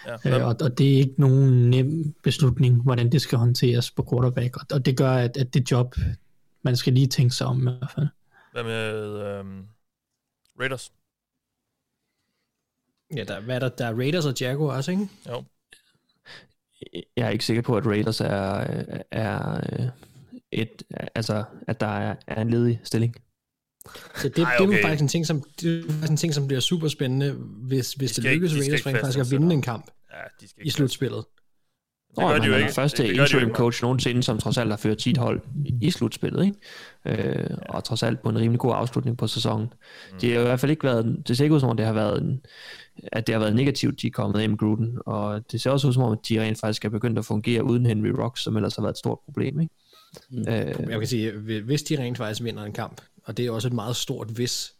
Ja. Øh, og, og det er ikke nogen nem beslutning, hvordan det skal håndteres på quarterback, og, og det gør, at, at det job, man skal lige tænke sig om i hvert fald. Hvad med øhm, Raiders? Ja, der, hvad er der? Der er Raiders og Jaguars, ikke? Jo. Jeg er ikke sikker på, at Raiders er, er øh, et, altså, at der er, er en ledig stilling. Så det, Ej, okay. det er faktisk en ting, som, det er faktisk en ting, som bliver super spændende, hvis, hvis det lykkes Raiders rent faktisk at vinde en kamp Ja, de skal i slutspillet. Det gør de jo ikke. første Det de jo interim ikke. coach nogensinde, som trods alt har ført sit hold i slutspillet, ikke? Øh, og trods alt på en rimelig god afslutning på sæsonen. Mm. Det har i hvert fald ikke været, det ser ikke ud som om, det har været en, at det har været negativt, de er kommet af med Gruden, og det ser også ud som om, at de rent faktisk er begyndt at fungere uden Henry Rocks, som ellers har været et stort problem, ikke? Mm. Øh, Jeg kan sige, hvis de rent faktisk vinder en kamp, og det er også et meget stort hvis,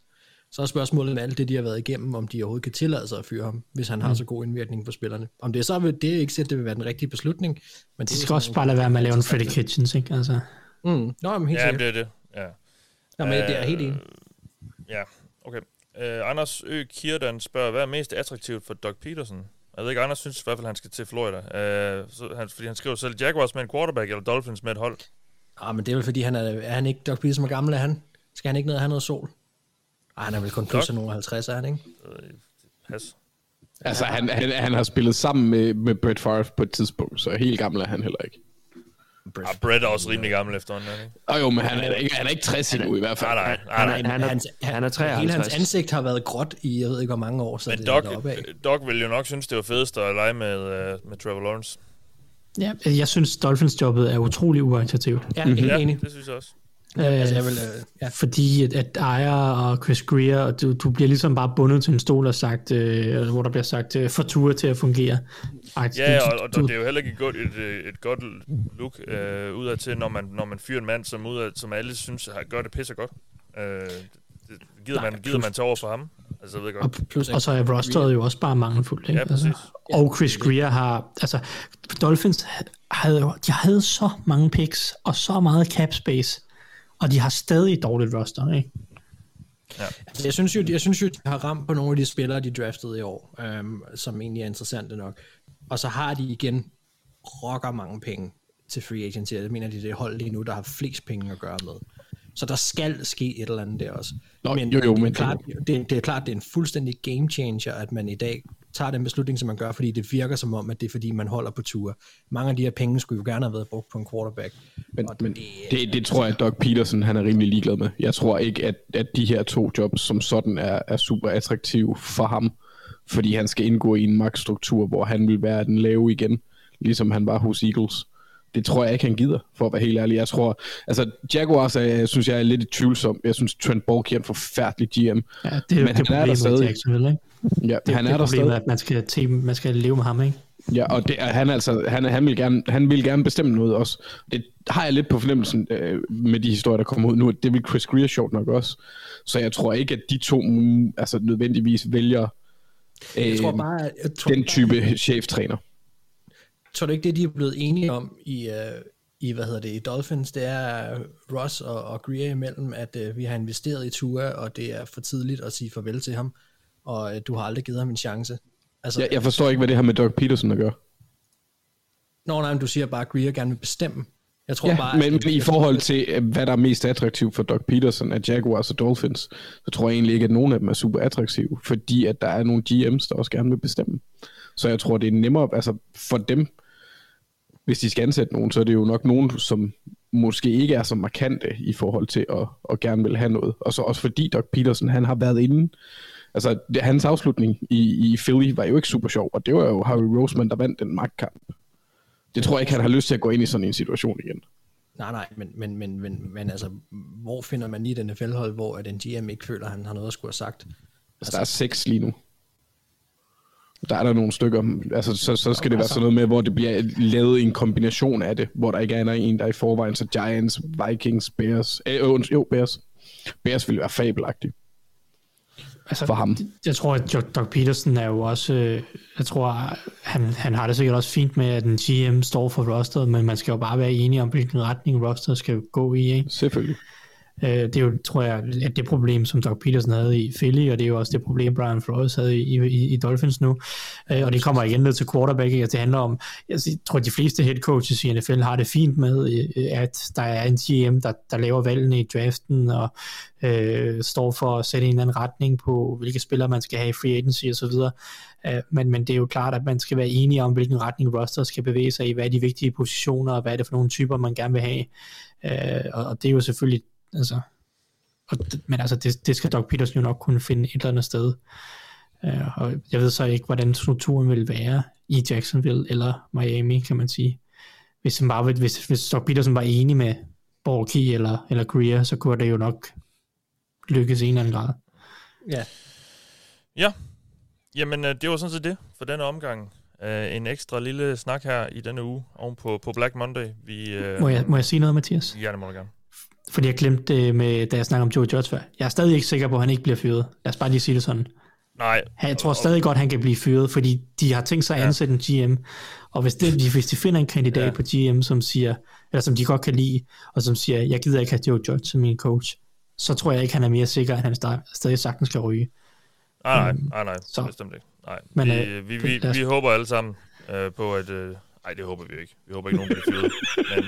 så er spørgsmålet med alt det, de har været igennem, om de overhovedet kan tillade sig at fyre ham, hvis han har så god indvirkning på spillerne. Om det så vil, det er ikke sikkert, det vil være den rigtige beslutning. Men De skal også bare lade være med at lave en Freddy Kitchens, ikke? Altså, Mm. Nå, men helt Ja, sikkert. det er det. Ja. Nå, men det er helt enig. Ja, okay. Uh, Anders Ø. Kirdan spørger, hvad er mest attraktivt for Doug Peterson? Jeg ved ikke, Anders synes i hvert fald, han skal til Florida. Uh, så han, fordi han skriver selv Jaguars med en quarterback, eller Dolphins med et hold. Ah, men det er vel fordi, han er, er han ikke Doug Peterson, hvor gammel er han? Skal han ikke ned og have noget sol? Ej, han er vel kun plus af nogle 50, er han ikke? Pas. Altså, han, han, han har spillet sammen med, med Brett Favre på et tidspunkt, så helt gammel er han heller ikke. Ah, Brett er også rimelig gammel efterhånden, er han ikke? Og jo, men han er, ikke, han er ikke 60 endnu i hvert fald. Nej, nej, nej. han, er, han, er, hans, han er Hele hans 53. ansigt har været gråt i, jeg ved ikke hvor mange år, så Men det Doc, er. Doc ville jo nok synes, det var fedest at lege med, uh, med Trevor Lawrence. ja, jeg synes, Dolphins-jobbet er utrolig uattraktivt. Ja, helt Ja, enig. det synes jeg også. Øh, Altså, jeg vil, øh, ja. Fordi at, at Ejer og Chris Greer, og du, du bliver ligesom bare bundet til en stol og sagt, øh, hvor der bliver sagt, øh, for ture til at fungere. Ej, Ja, og, og du, det er jo heller ikke et godt, et, et godt look øh, udad til, når man, når man fyrer en mand, som, udad, som alle synes har, gør det pisse godt. Øh, det, gider, Nej, man, gider plus- man tage over for ham? Altså, jeg ved og, godt. Plus, og så er rosteret jo også bare mangelfuldt. Ikke? Ja, præcis. og Chris Greer har, altså Dolphins havde, jo- de havde så mange picks og så meget cap space, og de har stadig et dårligt roster, ikke? Altså, jeg synes jo, jeg synes jo, de har ramt på nogle af de spillere, de draftede i år, øhm, som egentlig er interessante nok. Og så har de igen rocker mange penge. til free agency. Jeg mener, det er det hold lige nu, der har flest penge at gøre med. Så der skal ske et eller andet der også. Nå, jo, jo, det, er men- klart, det, det er klart, det er en fuldstændig game changer, at man i dag tager den beslutning, som man gør, fordi det virker som om, at det er fordi, man holder på ture. Mange af de her penge skulle jo gerne have været brugt på en quarterback. Men, Og men det- det, det tror jeg, at Doug Peterson han er rimelig ligeglad med. Jeg tror ikke, at, at de her to jobs som sådan er, er super attraktive for ham, fordi han skal indgå i en magtstruktur, hvor han vil være den lave igen, ligesom han var hos Eagles. Det tror jeg ikke, han gider, for at være helt ærlig. Jeg tror, altså Jaguars er, jeg synes jeg er lidt tvivlsom. Jeg synes, Trent Baalke er en forfærdelig GM. Ja, det er Men jo han det er der stadig. Jacksonville, ikke? Ja, Det, han det er der stadig. at man skal, te, man skal leve med ham, ikke? Ja, og det han, altså, han, han, vil gerne, han vil gerne bestemme noget også. Det har jeg lidt på fornemmelsen øh, med de historier, der kommer ud nu. Det vil Chris Greer sjovt nok også. Så jeg tror ikke, at de to altså, nødvendigvis vælger øh, Jeg tror bare, at- jeg tror den bare- type cheftræner. tror du ikke, det de er blevet enige om i, uh, i hvad hedder det, i Dolphins, det er Ross og, og Greer imellem, at uh, vi har investeret i Tua, og det er for tidligt at sige farvel til ham, og uh, du har aldrig givet ham en chance. Altså, Jeg, jeg forstår ikke, hvad det har med Doug Peterson at gøre. Nå, nej, men du siger bare, at Greer gerne vil bestemme. Jeg tror Ja, bare, men, at, men i forhold til, øh, hvad der er mest attraktivt for Doug Peterson af Jaguars og Dolphins, så tror jeg egentlig ikke, at nogen af dem er super attraktive, fordi at der er nogle GM's, der også gerne vil bestemme. Så jeg tror, det er nemmere, altså for dem, hvis de skal ansætte nogen, så er det jo nok nogen, som måske ikke er så markante i forhold til at, at gerne vil have noget. Og så også fordi Doug Peterson, han har været inde, altså det, hans afslutning i, i Philly var jo ikke super sjov, og det var jo Harry Roseman, der vandt den magtkamp. Det tror jeg ikke, han har lyst til at gå ind i sådan en situation igen. nej, nej, men, men, men, men, men altså, hvor finder man lige den NFL-hold, hvor at en GM ikke føler, at han har noget at skulle have sagt? Altså, der er seks lige nu. Der er der nogle stykker, altså så, så skal det være sådan noget med, hvor det bliver lavet i en kombination af det, hvor der ikke er en, der er i forvejen, så Giants, Vikings, Bears, øh, jo, Bears. Bears ville være fabelagtig. Altså, For ham. Jeg tror, at Doug Peterson er jo også... øh, Jeg tror, han, han har det sikkert også fint med, at en GM står for rosteret, men man skal jo bare være enige om, hvilken retning rosteret skal gå i, ikke? Selvfølgelig. Øh, Det er jo, tror jeg, at det problem, som Doug Peterson havde i Philly, og det er jo også det problem, Brian Flores havde i, i, i Dolphins nu. Øh, Og det kommer igen ned til quarterback, og det handler om, jeg tror, de fleste head coaches i NFL har det fint med, øh, at der er en GM, der, der laver valgene i draften, og øh, står for at sætte en eller anden retning på, hvilke spillere man skal have i free agency osv. Øh, men, men det er jo klart, at man skal være enige om, hvilken retning roster skal bevæge sig i, hvad er de vigtige positioner, og hvad er det for nogle typer, man gerne vil have. Øh, og, og det er jo selvfølgelig Altså, og, men altså, det, det skal Doug Peterson jo nok kunne finde et eller andet sted. Uh, og jeg ved så ikke, hvordan strukturen vil være i Jacksonville eller Miami, kan man sige. Hvis, han bare, hvis, hvis Doug Peterson var enig med Borky eller, eller Greer, så kunne det jo nok lykkes i en eller anden grad. Ja, Ja, jamen øh, det var sådan set det for denne omgang. Uh, en ekstra lille snak her i denne uge oven på, på Black Monday. Vi, uh, Må jeg, må jeg sige noget, Mathias? Ja, det må du gerne. Fordi jeg glemte det, med, da jeg snakkede om Joe Judge før. Jeg er stadig ikke sikker på, at han ikke bliver fyret. Lad os bare lige sige det sådan. Nej, Jeg tror stadig godt, han kan blive fyret, fordi de har tænkt sig at Ja. ansætte en GM, og hvis, det, hvis de finder en kandidat Ja. ja. på GM, som siger, eller som de godt kan lide, og som siger, jeg gider ikke have Joe Judge som min coach, så tror jeg ikke, han er mere sikker, at han sta- stadig sagtens skal ryge. nej, nej, Øhm, nej, nej så. bestemt ikke. Nej. Men, vi, øh, vi, vi, vi håber alle sammen øh, på, at... Øh, nej, det håber vi ikke. Vi håber ikke, nogen bliver fyret. Men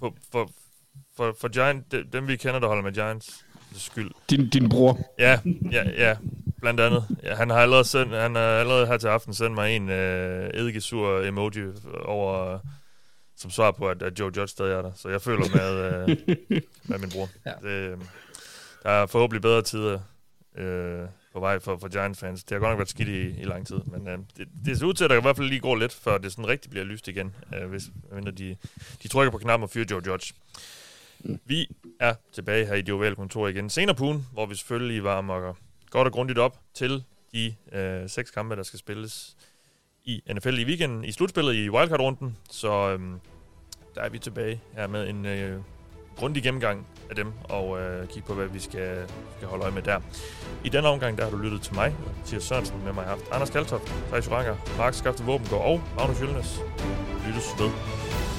på, for, for, for Giant, de- dem vi kender, der holder med Giants skyld, Din, din bror. Ja, ja, ja, blandt andet. Ja, han har allerede, sendt, han har allerede her til aften sendt mig en øh, eddikesur emoji over, som svar på, at, at Joe Judge stadig er der. Så jeg føler med, øh, med min bror. Ja. Det, øh, der er forhåbentlig bedre tider øh, på vej for, for Giants-fans. Det har godt nok været skidt i, i lang tid, men øh, det, det ser ud til, at der i hvert fald lige går lidt, før det sådan rigtig bliver lyst igen, øh, hvis mindre de, de trykker på knappen og fyrer Joe Judge. Vi er tilbage her i det ovale kontor igen senere på ugen, hvor vi selvfølgelig varmer godt og grundigt op til de øh, seks kampe, der skal spilles i NFL i weekenden, i slutspillet i wildcard-runden. Så øh, der er vi tilbage her med en øh, grundig gennemgang af dem, og øh, kigge på, hvad vi skal, skal holde øje med der. I denne omgang, der har du lyttet til mig, Mathias Sørensen, med mig har haft Anders Kaltoft, Thijs Ranger, Mark Skafte Våbengård og Magnus Jølnes. Lyttes ved.